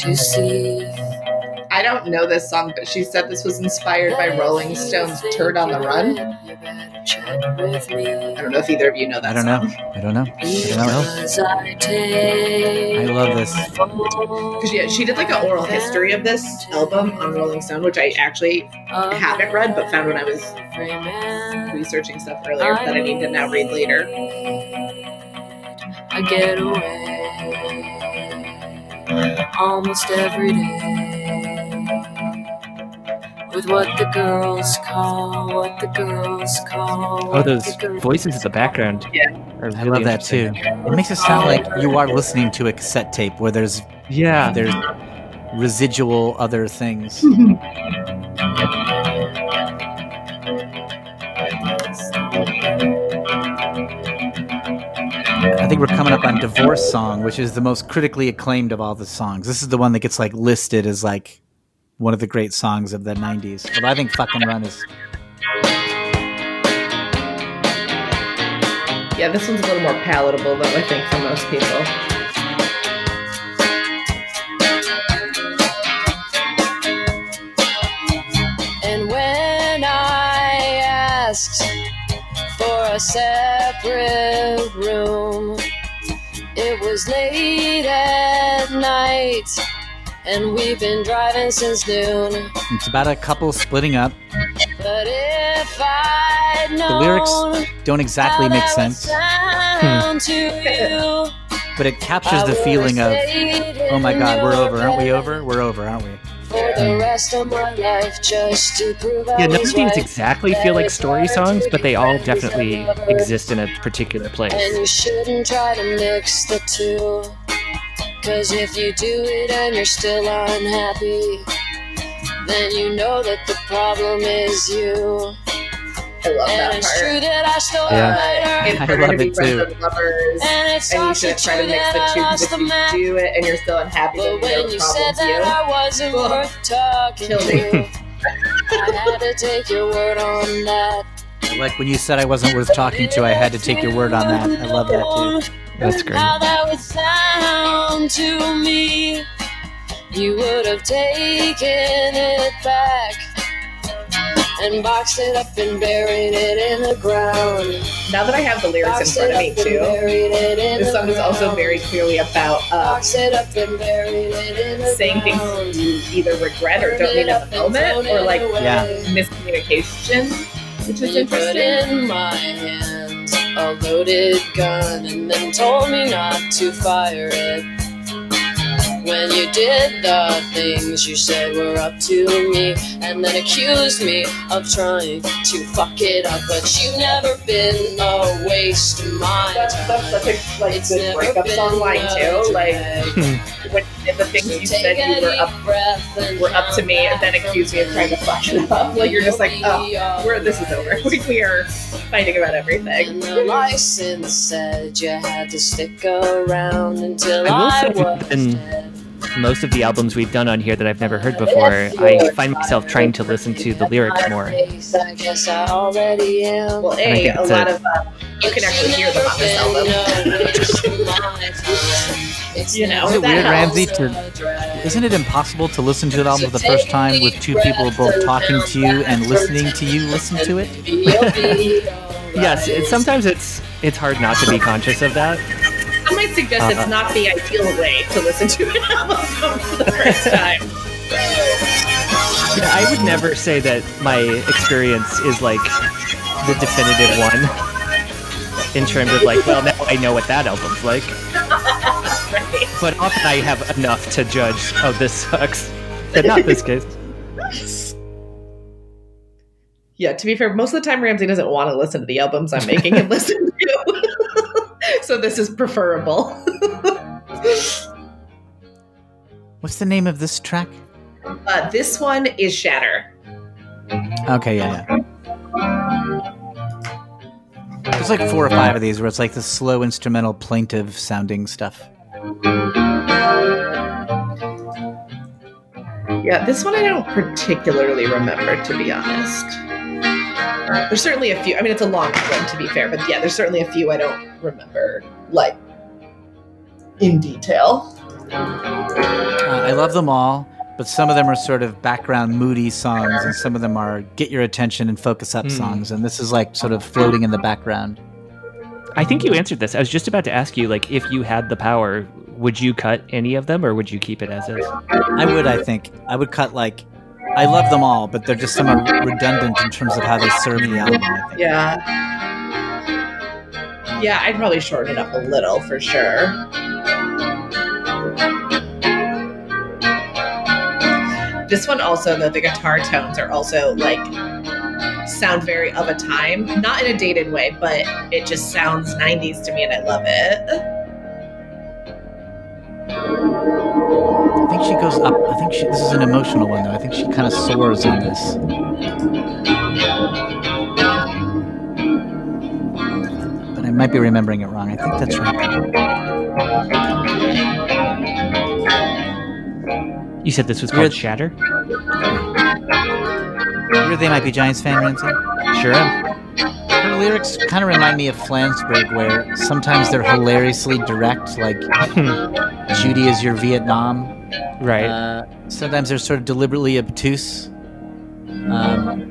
To see. I don't know this song, but she said this was inspired by Rolling Stone's "Turd on the Run." You better check with me. I don't know if either of you know that. I don't know. song. I don't know. I don't know. Because I take I love this. Because yeah, she did like an oral history of this album on Rolling Stone, which I actually haven't read, but found when I was researching stuff earlier that I need to now read later. I get away almost every day with what the girls call what the girls call. Oh, those voices in the background. Yeah. are I love that too. It makes it sound like you are listening to a cassette tape where there's Yeah. there's residual other things. I think we're coming up on Divorce Song, which is the most critically acclaimed of all the songs. This is the one that gets like listed as like one of the great songs of the 90s. Although I think Fucking Run is Yeah, this one's a little more palatable, though, I think, for most people. And when I asked for a separate room, it was late at night, and we've been driving since noon. it's about a couple splitting up. But if known The lyrics don't exactly make sense, you, but it captures I the feeling of, oh my god, we're over, aren't we over? We're over, aren't we? For the rest of my life, just to prove I Yeah, none of these exactly feel like story songs, but they all definitely exist in a particular place. Cause if you do it and you're still unhappy, then you know that the problem is you. I love And that it's part. true that I still Yeah. hurt her. It's I harder love to be it friends too. with lovers. And it's And you shouldn't try to mix the two because if the you map. do it and you're still unhappy, then But you know when the you said that you. I wasn't Ugh. worth talking to, I had to take your word on that. Like when you said I wasn't worth talking to, I had to take your word on that. I love that too. That's great. How that would sound to me. You would have taken it back and boxed it up and buried it in the ground. Now that I have the lyrics in front of me too, buried it in this song is also very clearly about uh, it up and buried it in the saying things you either regret or don't it mean at the moment, or like. Yeah. miscommunication, which is You put interesting. In my hand a loaded gun and then told me not to fire it. When you did the things you said were up to me, and then accused me of trying to fuck it up, but you've never been a waste of my That's, that's such a like It's good breakup song line too. Like drag. Hmm. When the things you said you were up breath were up to me, and then come accused me of trying to fuck it up. Like you're just like, oh, we're this is over. We, we are fighting about everything. And the license said you had to stick around until I will I, say was dead. Most of the albums we've done on here that I've never heard before, I find myself trying to listen to the lyrics more. I guess I already am. Well, I a think a lot a- of uh, you can actually hear them on this album. You know, Is it weird, Ramsey? To, isn't it impossible to listen to an album for the first time with two people both talking to you and listening to you listen to it? Yes, it, sometimes it's it's hard not to be conscious of that. I might suggest Uh-huh. it's not the ideal way to listen to an album for the first time. Yeah, I would never say that my experience is like the definitive one in terms of like, well, now I know what that album's like. Right. But often I have enough to judge, oh, this sucks. But not this case. Yeah, to be fair, most of the time Ramsey doesn't want to listen to the albums I'm making him listen to. so this is preferable. What's the name of this track? Uh, this one is Shatter. Okay, yeah, yeah. There's like four or five of these where it's like the slow instrumental plaintive sounding stuff. Yeah, this one I don't particularly remember, to be honest. There's certainly a few. I mean, it's a long one, to be fair, but yeah, there's certainly a few I don't remember, like, in detail. Uh, I love them all, but some of them are sort of background moody songs, and some of them are get your attention and focus up Hmm. songs. And this is like sort of floating in the background. I think you answered this. I was just about to ask you, like, if you had the power, would you cut any of them or would you keep it as is? I would, I think, I would cut like. I love them all, but they're just somewhat redundant in terms of how they serve the album. I think. Yeah. Yeah, I'd probably shorten it up a little for sure. This one also, though, the guitar tones are also like sound very of a time. Not in a dated way, but it just sounds 90s to me and I love it. I think she goes up. I think she, this is an emotional one, though. I think she kind of soars on this. But I might be remembering it wrong. I think that's right. You said this was called Shatter? You're They Might Be Giants fan, Ramsey? Sure am. Her lyrics kind of remind me of Flansburgh, where sometimes they're hilariously direct, like Judy is your Vietnam. right. Uh, sometimes they're sort of deliberately obtuse. Um,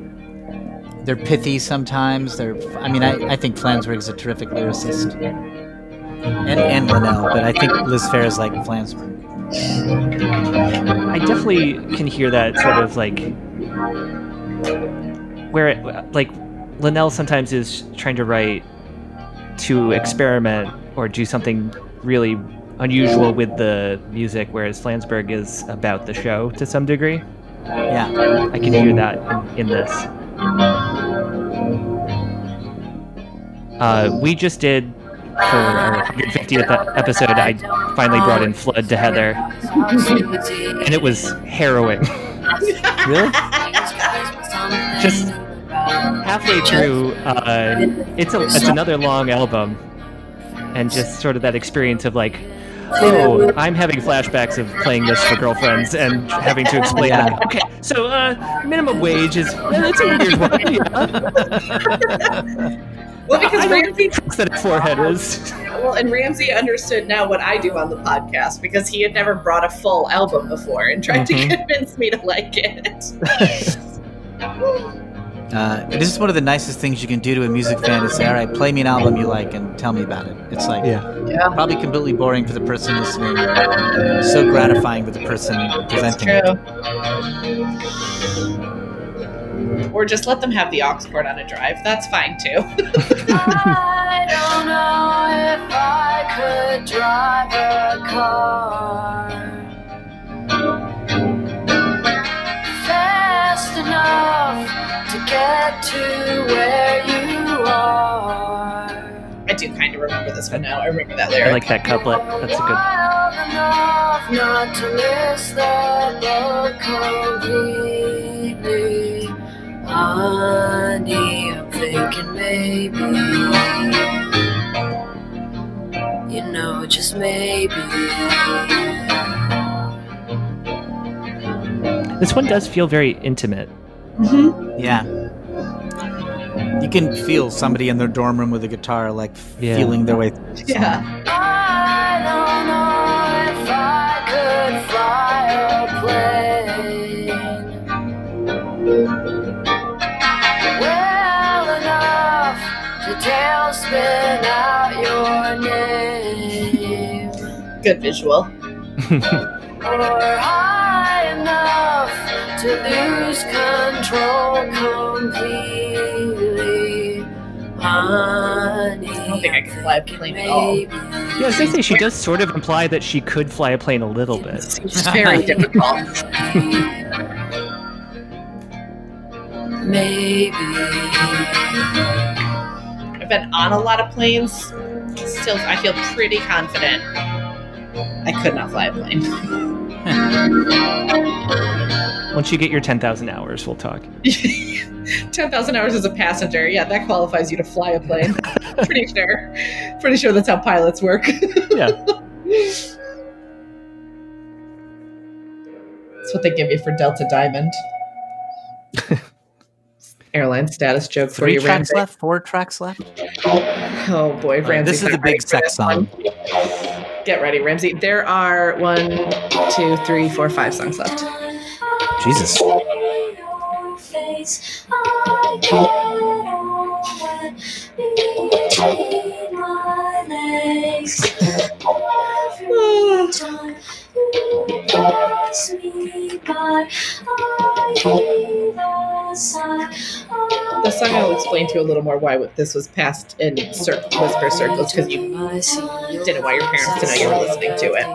they're pithy sometimes. They're, I mean, I, I think Flansburgh is a terrific lyricist. And, and Linnell, but I think Liz Phair is like Flansburgh. I definitely can hear that sort of like where it, like Linnell sometimes is trying to write to experiment or do something really unusual with the music, whereas Flansburgh is about the show to some degree. Yeah. I can hear that in, in this. Uh, we just did for our 150th e- episode. I finally brought in Flood to Heather, and it was harrowing. Really? Just halfway through, uh, it's a it's another long album, and just sort of that experience of like, oh, I'm having flashbacks of playing this for girlfriends and having to explain. Yeah. Like, okay, so uh, minimum wage is that's a weird one. Yeah. Well, because I Ramsey, that forehead is. well, and Ramsey understood now what I do on the podcast because he had never brought a full album before and tried Mhm. to convince me to like it. Uh, this is one of the nicest things you can do to a music fan is say, all right, play me an album you like and tell me about it. It's like Yeah. Yeah. probably completely boring for the person listening, so gratifying for the person presenting it. Or just let them have the aux cord on a drive. That's fine too. I don't know if I could drive a car enough to get to where you are. I do kind of remember this one now. I remember that lyric. I like that couplet. That's a good. Wild enough not to miss the boat completely. Honey, I'm thinking maybe. You know, just maybe. This one does feel very intimate. Mhm. Yeah. You can feel somebody in their dorm room with a guitar, like Yeah. feeling their way through. Yeah. I don't know if I could fly a plane well enough to tailspin out your name, Good visual. or high enough to lose control completely. Honey, I don't think I can fly a plane at all. Yeah, I was gonna say she does sort of imply that she could fly a plane a little bit. It's just very difficult. Maybe. I've been on a lot of planes. Still, I feel pretty confident. I could not fly a plane. Once you get your ten thousand hours, we'll talk. 10,000 hours as a passenger. Yeah, that qualifies you to fly a plane. pretty sure. Pretty sure that's how pilots work. Yeah. That's what they give you for Delta Diamond. Airline status joke for Three you, tracks Ramsey. left. Four tracks left. Oh boy, Ramsey. this is the big sex song. Get ready, Ramsey. There are one, two, three, four, five songs left. Jesus. Your face. I get on between my legs. Every time pass me by, I the song I'll explain to you a little more why this was passed in cir- whisper circles because you didn't want your parents to know you were listening to it.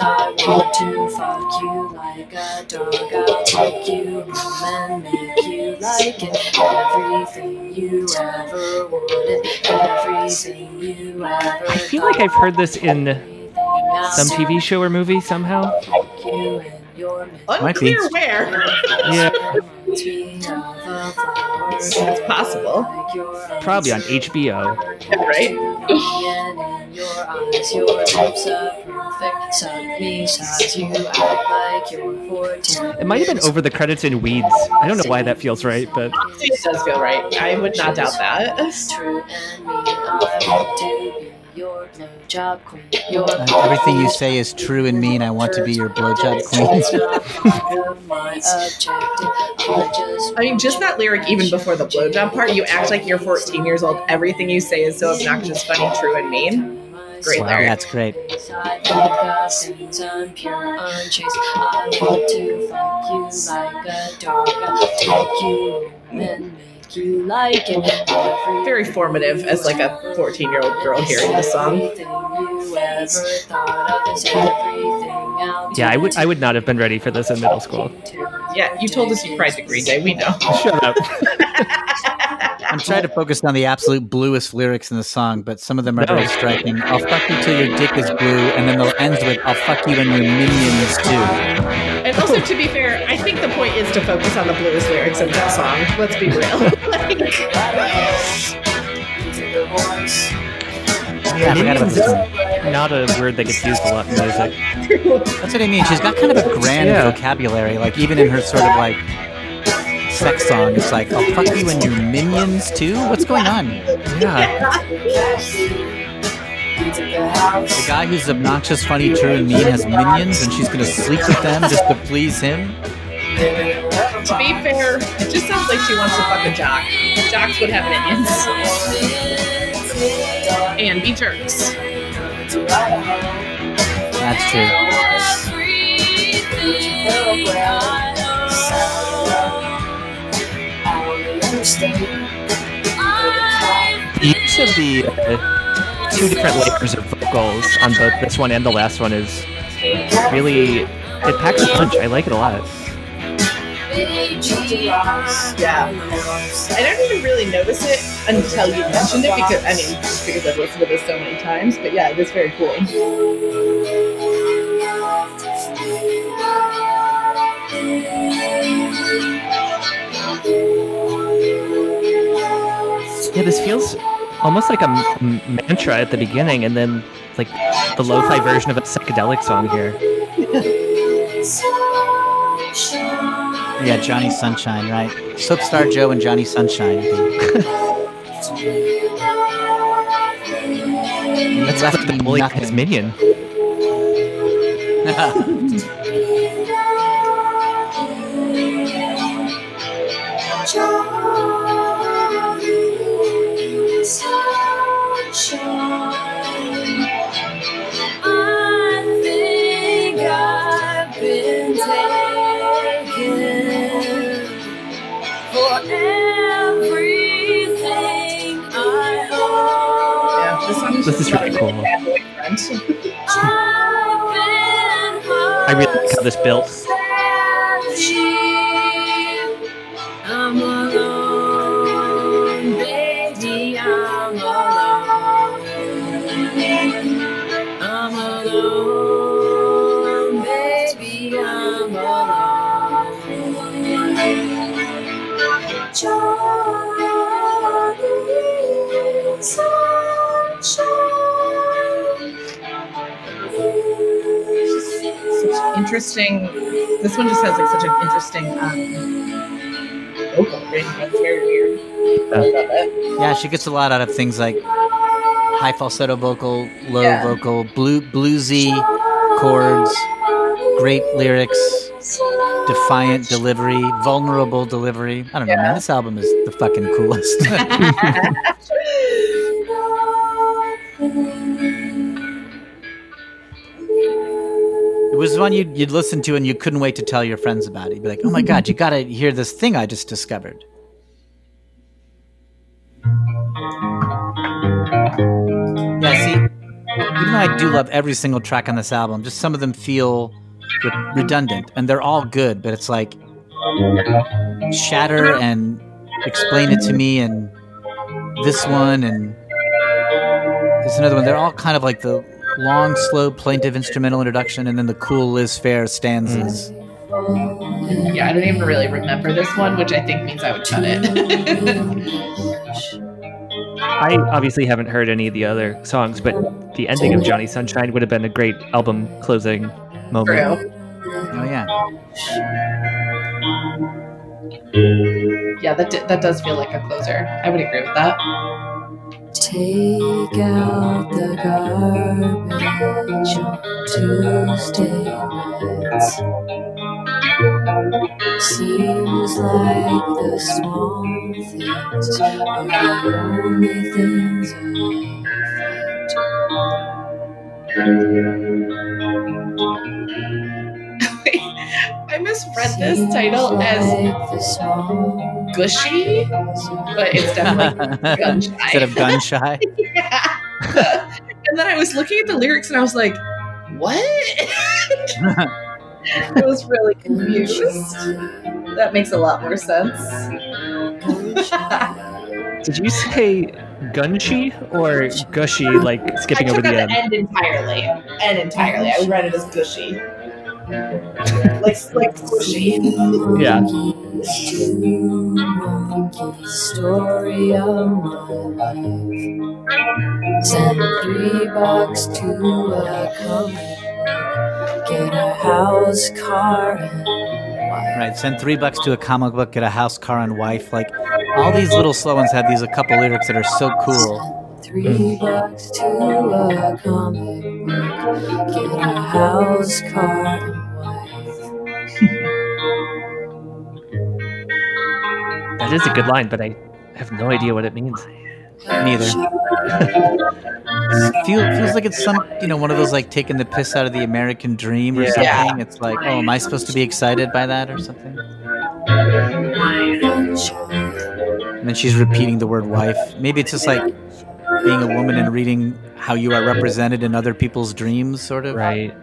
I want to fuck you like a dog. I'll take you home and make you like it. Everything you ever wanted, everything you ever I feel like I've heard this in some TV show or movie somehow. Might be. Unclear where. Yeah, It's possible, probably on HBO. right? It might have been over the credits in Weeds. I don't know why that feels right, but It does feel right. I would not doubt that. True and me, I want to be your blowjob queen. Your Uh, everything you say is true and mean. I want to be your blowjob queen. I mean, just that lyric, even before the blowjob part, you act like you're 14 years old. Everything you say is so obnoxious, funny, true, and mean. Great wow, lyric. that's great. I think the sins unpure, unchaste. I want to fuck you like a dog. I'll take you home and make you like it. Very formative as like a 14 year old girl hearing the song. Everything you ever thought of is everything I'll yeah, I would I would not have been ready for this in middle school. Yeah, you told us you cried to Green Day. We know. Shut up. I'm trying to focus on the absolute bluest lyrics in the song, but some of them are No. very striking. I'll fuck you till your dick is blue, and then the ends with I'll fuck you and your minions too. And also, to be fair, I think the point is to focus on the blues lyrics of that song. Let's be real. Yeah, I forgot about Minions this is one. not a word that gets used a lot in music. That's what I mean. She's got kind of a grand Yeah. vocabulary. Like even in her sort of like sex song, it's like I'll fuck you and your minions too. What's going on? Yeah, The guy who's obnoxious, funny, true, and mean has minions, and she's gonna sleep with them just to please him. to be fair, it just sounds like she wants to fuck a jock. Jocks would have minions. And be jerks. That's true. Each of the uh, two different layers of vocals on both this one and the last one is really it packs a punch. I like it a lot. Yeah. I don't even really notice it until you mentioned it because, I mean, just because I've listened to this so many times. But yeah, it is very cool. This feels almost like a m- mantra at the beginning, and then like the lo-fi version of a psychedelic song here. Yeah, Johnny Sunshine, right? Soapstar Joe and Johnny Sunshine. That's left the me bully nothing. his minion. cool. a bad boyfriend. I've I really like how this built. Interesting. This one just has like such an interesting um, vocal range. That's very weird. I love that. Yeah, she gets a lot out of things like high falsetto vocal, low Yeah. vocal, blue bluesy chords, great lyrics, defiant delivery, vulnerable delivery. I don't know, man. This album is the fucking coolest. was one you'd, you'd listen to and you couldn't wait to tell your friends about it. You'd be like, "Oh my god, you gotta hear this thing I just discovered." Yeah, see, even though I do love every single track on this album, just some of them feel re- redundant, and they're all good. But it's like shatter and explain it to me, and this one, and there's another one. They're all kind of like the long, slow, plaintive instrumental introduction, and then the cool Liz Phair stanzas. Yeah, I don't even really remember this one, which I think means I would cut it. I obviously haven't heard any of the other songs, but the ending of Johnny Sunshine would have been a great album closing moment. True. Oh yeah, Yeah, that d- that does feel like a closer. I would agree with that. Take out the garbage on Tuesday nights. Seems like the small things are the only things I misread this title as gushy, but it's definitely gun shy. instead of gun shy. yeah. and then I was looking at the lyrics and I was like, what? I was really confused. That makes a lot more sense. Did you say gunchy or gushy, like skipping I over the out end? the end entirely. End entirely. I read it as gushy. Like like squishy. Yeah. Story of my life. Send three bucks to a comic. Get a house, car, and. Right, send three bucks to a comic book, get a house, car, and wife. Like all these little slow ones have these a couple lyrics that are so cool. Three bucks to a comic book. Get a house, car, and wife. That is a good line, but I have no idea what it means. Neither. Feel, feels like it's some, you know, one of those like taking the piss out of the American dream or Yeah. something. It's like, oh, am I supposed to be excited by that or something? And then she's repeating the word wife. Maybe it's just like being a woman and reading how you are represented in other people's dreams, sort of. Right.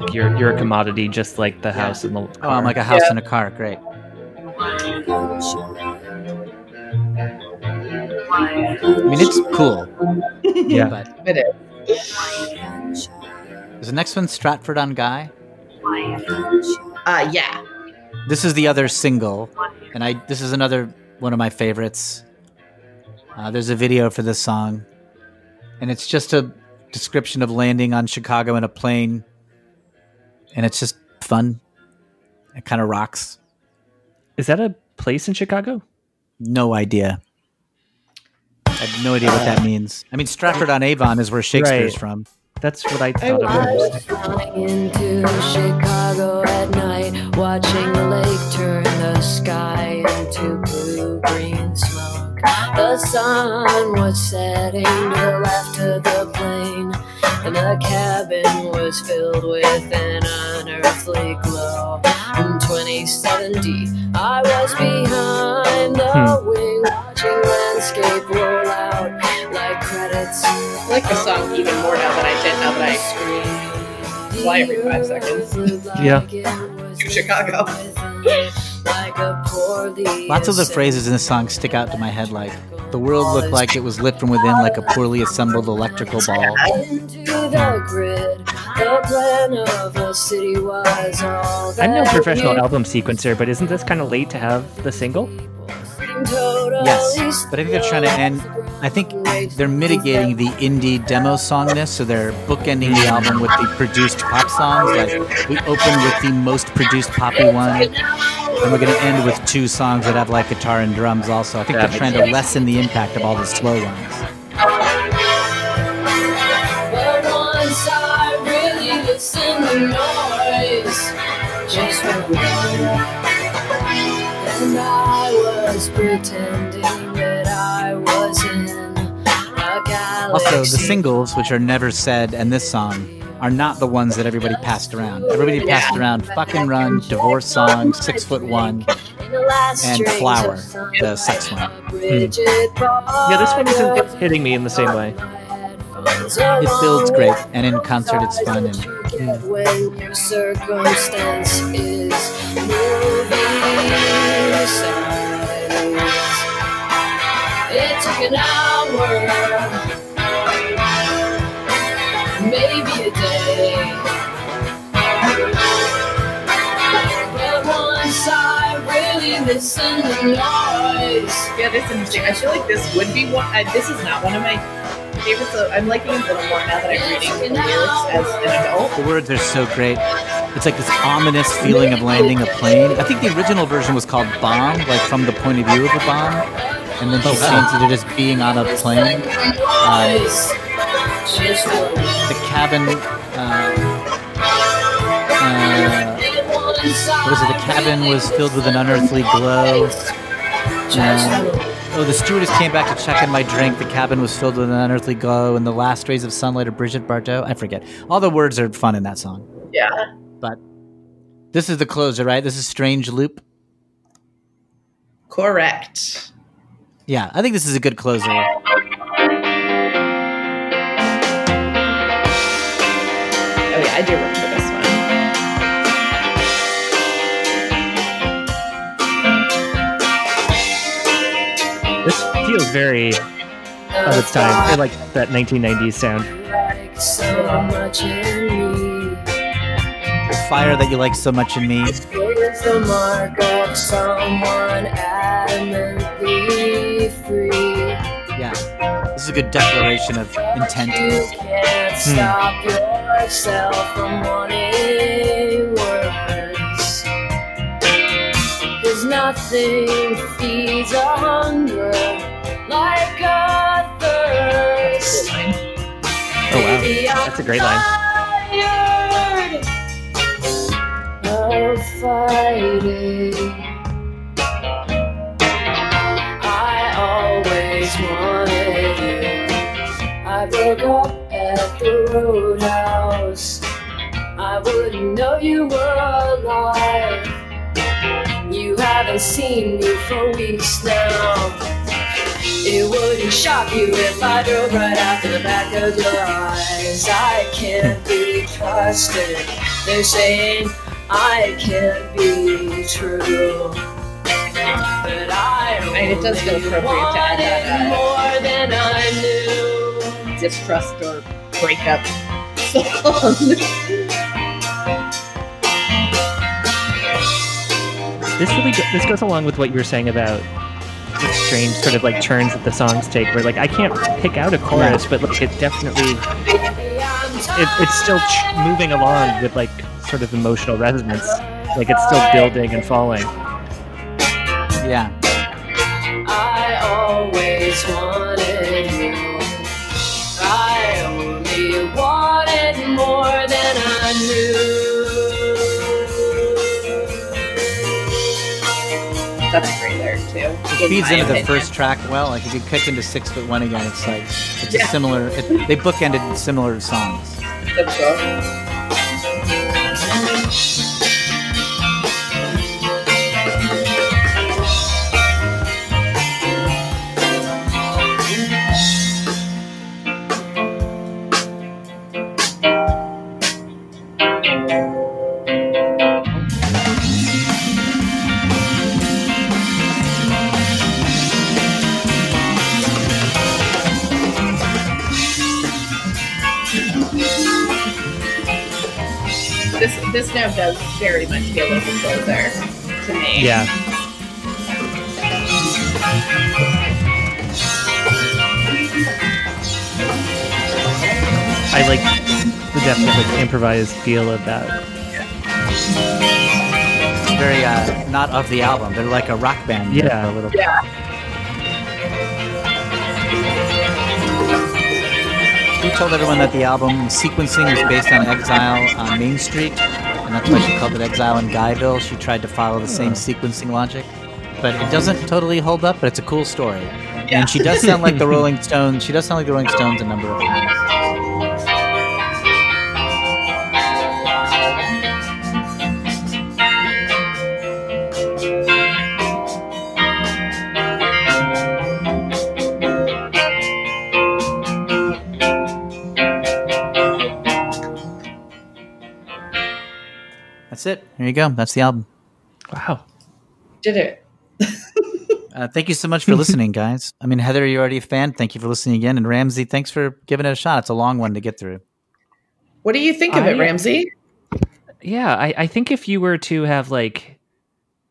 Like you're you're a commodity, just like the house and the. Oh, I'm like a house Yeah. and a car. Great. I mean, it's cool, yeah. but It is. is the next one Stratford on Guy? Uh, yeah. This is the other single, and I this is another one of my favorites. Uh, there's a video for this song, and it's just a description of landing on Chicago in a plane, and it's just fun. It kind of rocks. Is that a place in Chicago? No idea. I have no idea what that means. I mean, Stratford on Avon is where Shakespeare's Right. from. That's what I I thought of. I it. was flying into Chicago at night, watching the lake turn the sky into blue green smoke. The sun was setting to the left of the plane, and the cabin was filled with an unearthly glow. In 2070, I was behind the hmm. wing, watching landscape roll out like credits. I like the song even more now than I did now that I fly every five seconds. Yeah. to Chicago. Lots of the phrases in the song stick out to my head like, the world looked like it was lit from within like a poorly assembled electrical ball. Into the grid, the plan of a city was I'm no professional album sequencer, but isn't this kind of late to have the single? Yes, but I think they're trying to end. I think they're mitigating the indie demo songness, so they're bookending the album with the produced pop songs. Like we open with the most produced poppy one, and we're going to end with two songs that have like guitar and drums. Also, I think they're trying to lessen the impact of all the slow ones. Was pretending that I was in a galaxy. Also, the singles, which are never said, and this song are not the ones that everybody passed around. Everybody passed around "Fucking Run," "Divorce Song," "Six Foot One," and "Flower," the sex one. Hmm. Yeah, this one isn't hitting me in the same way. It builds great, and in concert it's fun. And when an hour, maybe a day. But once I really listen to noise. Yeah, this is interesting. I feel like this would be one. Uh, this is not one of my favorites. So I'm liking it a little more now that I'm reading the lyrics as an adult. the words are so great. It's like this ominous feeling of landing a plane. I think the original version was called "Bomb," like from the point of view of a bomb, and then she changed it to just being on a plane. Um, the cabin. Uh, uh, what was it? The cabin was filled with an unearthly glow. Um, oh, the stewardess came back to check in my drink. The cabin was filled with an unearthly glow, and the last rays of sunlight of Brigitte Bardot. I forget. All the words are fun in that song. Yeah. But this is the closer, right? This is Strange Loop. Correct. Yeah, I think this is a good closer. Oh yeah, I do remember this one. This feels very of its time, or like that 1990s sound. Like so much in me. Fire that you like so much in me. It's the mark of someone adamantly free. Yeah, this is a good declaration of intent. You can't hmm. stop yourself from wanting words. Cause nothing feeds a hunger like a thirst. Oh wow, that's a great line. Of fighting. I always wanted you. I broke up at the roadhouse. I wouldn't know you were alive. You haven't seen me for weeks now. It wouldn't shock you if I drove right to the back of your eyes. I can't be trusted. They're saying I can't be true. But I And it does feel only appropriate to add that, wanted uh, more than I knew. Distrust or breakup song. This really go- this goes along with what you were saying about the strange sort of like turns that the songs take. Where like I can't pick out a chorus, but like it definitely Maybe I'm it, it's still ch- moving along with like sort of emotional resonance. Like it's still building and falling. Yeah, I always wanted you. I only wanted more than I knew. Feeds into the first track well. Like if you kick into Six Foot One again, it's like it's a similar. It, they bookended similar songs. That's. this note does very much feel like a closer to me. Yeah. I like the definite like improvised feel of that. Very uh, not of the album. They're like a rock band. Yeah, a little. Yeah. Told everyone that the album sequencing was based on Exile on Main Street, and that's why she called it Exile in Guyville. She tried to follow the same sequencing logic, but it doesn't totally hold up. But it's a cool story, and she does sound like the Rolling Stones. She does sound like the Rolling Stones a number of times. That's it. There you go. That's the album. Wow. Did it. Uh, thank you so much for listening, guys. I mean, Heather, you're already a fan. Thank you for listening again. And Ramsey, thanks for giving it a shot. It's a long one to get through. What do you think of it, Ramsey? Yeah, I, I think if you were to have like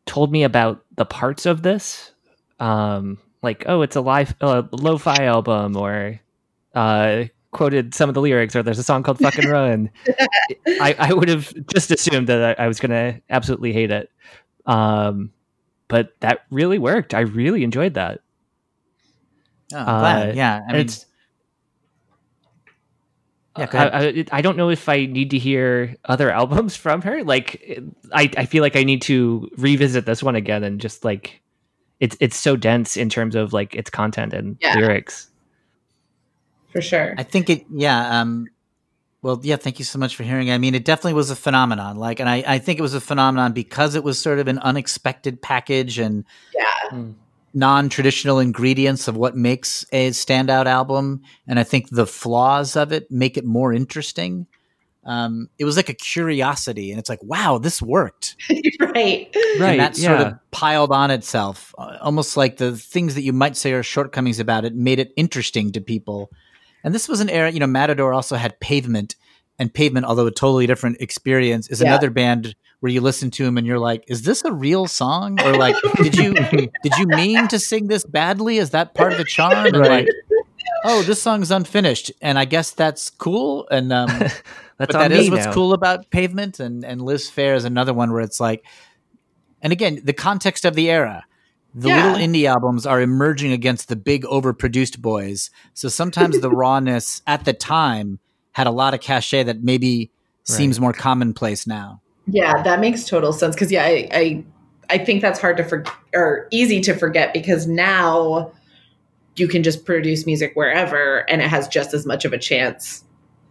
told me about the parts of this, um, like oh, it's a live uh, lo-fi album, or uh, quoted some of the lyrics, or there's a song called "Fucking Run," I, I would have just assumed that I, I was gonna absolutely hate it. Um, but that really worked. I really enjoyed that. Oh, I'm glad. Uh, Yeah. I mean, it's yeah, I. I, I don't know if I need to hear other albums from her. Like, I, I feel like I need to revisit this one again and just like, it's it's so dense in terms of like its content and Yeah. lyrics. For sure. I think it, yeah. Um, well, yeah, thank you so much for hearing. it. I mean, it definitely was a phenomenon. Like, and I, I think it was a phenomenon because it was sort of an unexpected package and yeah. non-traditional ingredients of what makes a standout album. And I think the flaws of it make it more interesting. Um, it was like a curiosity, and it's like, wow, this worked. right. Right. and that sort of piled on itself, uh, almost like the things that you might say are shortcomings about it made it interesting to people. And this was an era, you know, Matador also had Pavement, and Pavement, although a totally different experience, is Yeah. another band where you listen to them and you're like, is this a real song? Or like, did you did you mean to sing this badly? Is that part of the charm? And Right. like, oh, this song's unfinished, and I guess that's cool. And um, That's but that is what's now. cool about pavement and and liz phair is another one where it's like and again the context of the era the Yeah. little indie albums are emerging against the big overproduced boys so sometimes the rawness at the time had a lot of cachet that maybe seems more commonplace now Yeah, that makes total sense. Because yeah, I, I I think that's hard to for or easy to forget because now you can just produce music wherever and it has just as much of a chance,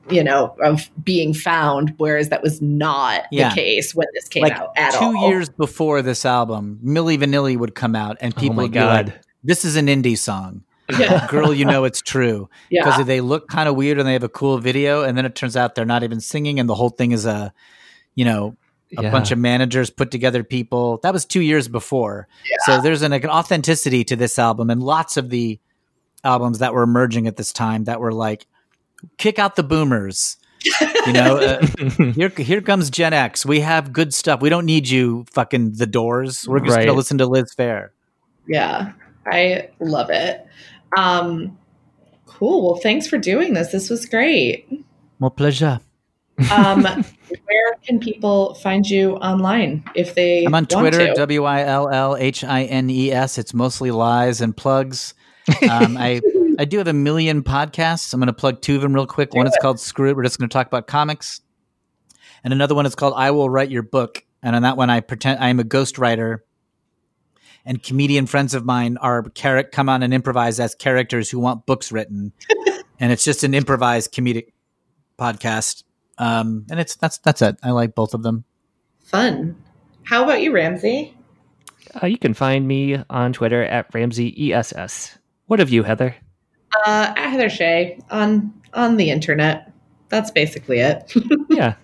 you know, of being found. Whereas that was not Yeah. the case when this came like out at two all. years before this album milli vanilli would come out and oh people oh my would be like god. this is an indie song Yeah, girl you know it's true yeah, because they look kind of weird and they have a cool video and then it turns out they're not even singing and the whole thing is a you know a Yeah. bunch of managers put together people that was two years before so there's an, like, an authenticity to this album and lots of the albums that were emerging at this time that were like kick out the boomers you know uh, here here comes gen x we have good stuff we don't need you fucking the doors we're just Right. gonna listen to liz phair yeah. I love it. Um, cool. Well, thanks for doing this. This was great. my pleasure Um, where can people find you online if they? I'm on want Twitter. W I L L H I N E S. It's mostly lies and plugs. Um, I I do have a million podcasts. I'm going to plug two of them real quick. One is called Screw It. We're just going to talk about comics, and another one is called I Will Write Your Book. And on that one, I pretend I am a ghostwriter, and comedian friends of mine are char- come on and improvise as characters who want books written, and it's just an improvised comedic podcast. Um, and it's that's that's it. I like both of them. Fun. How about you, Ramsey? Uh, you can find me on Twitter at Ramsey ESS. What of you, Heather? Uh, at Heather Shea on on the internet. That's basically it. yeah.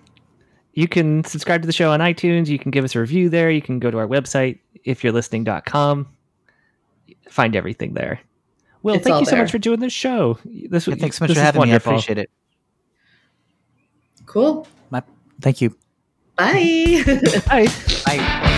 You can subscribe to the show on iTunes. You can give us a review there. You can go to our website, if you're listening.com. Find everything there. Will, It's thank you so there. much for doing this show. This Yeah, thanks so much for having wonderful. me. I appreciate it. cool. My, Thank you. Bye. Bye. Bye.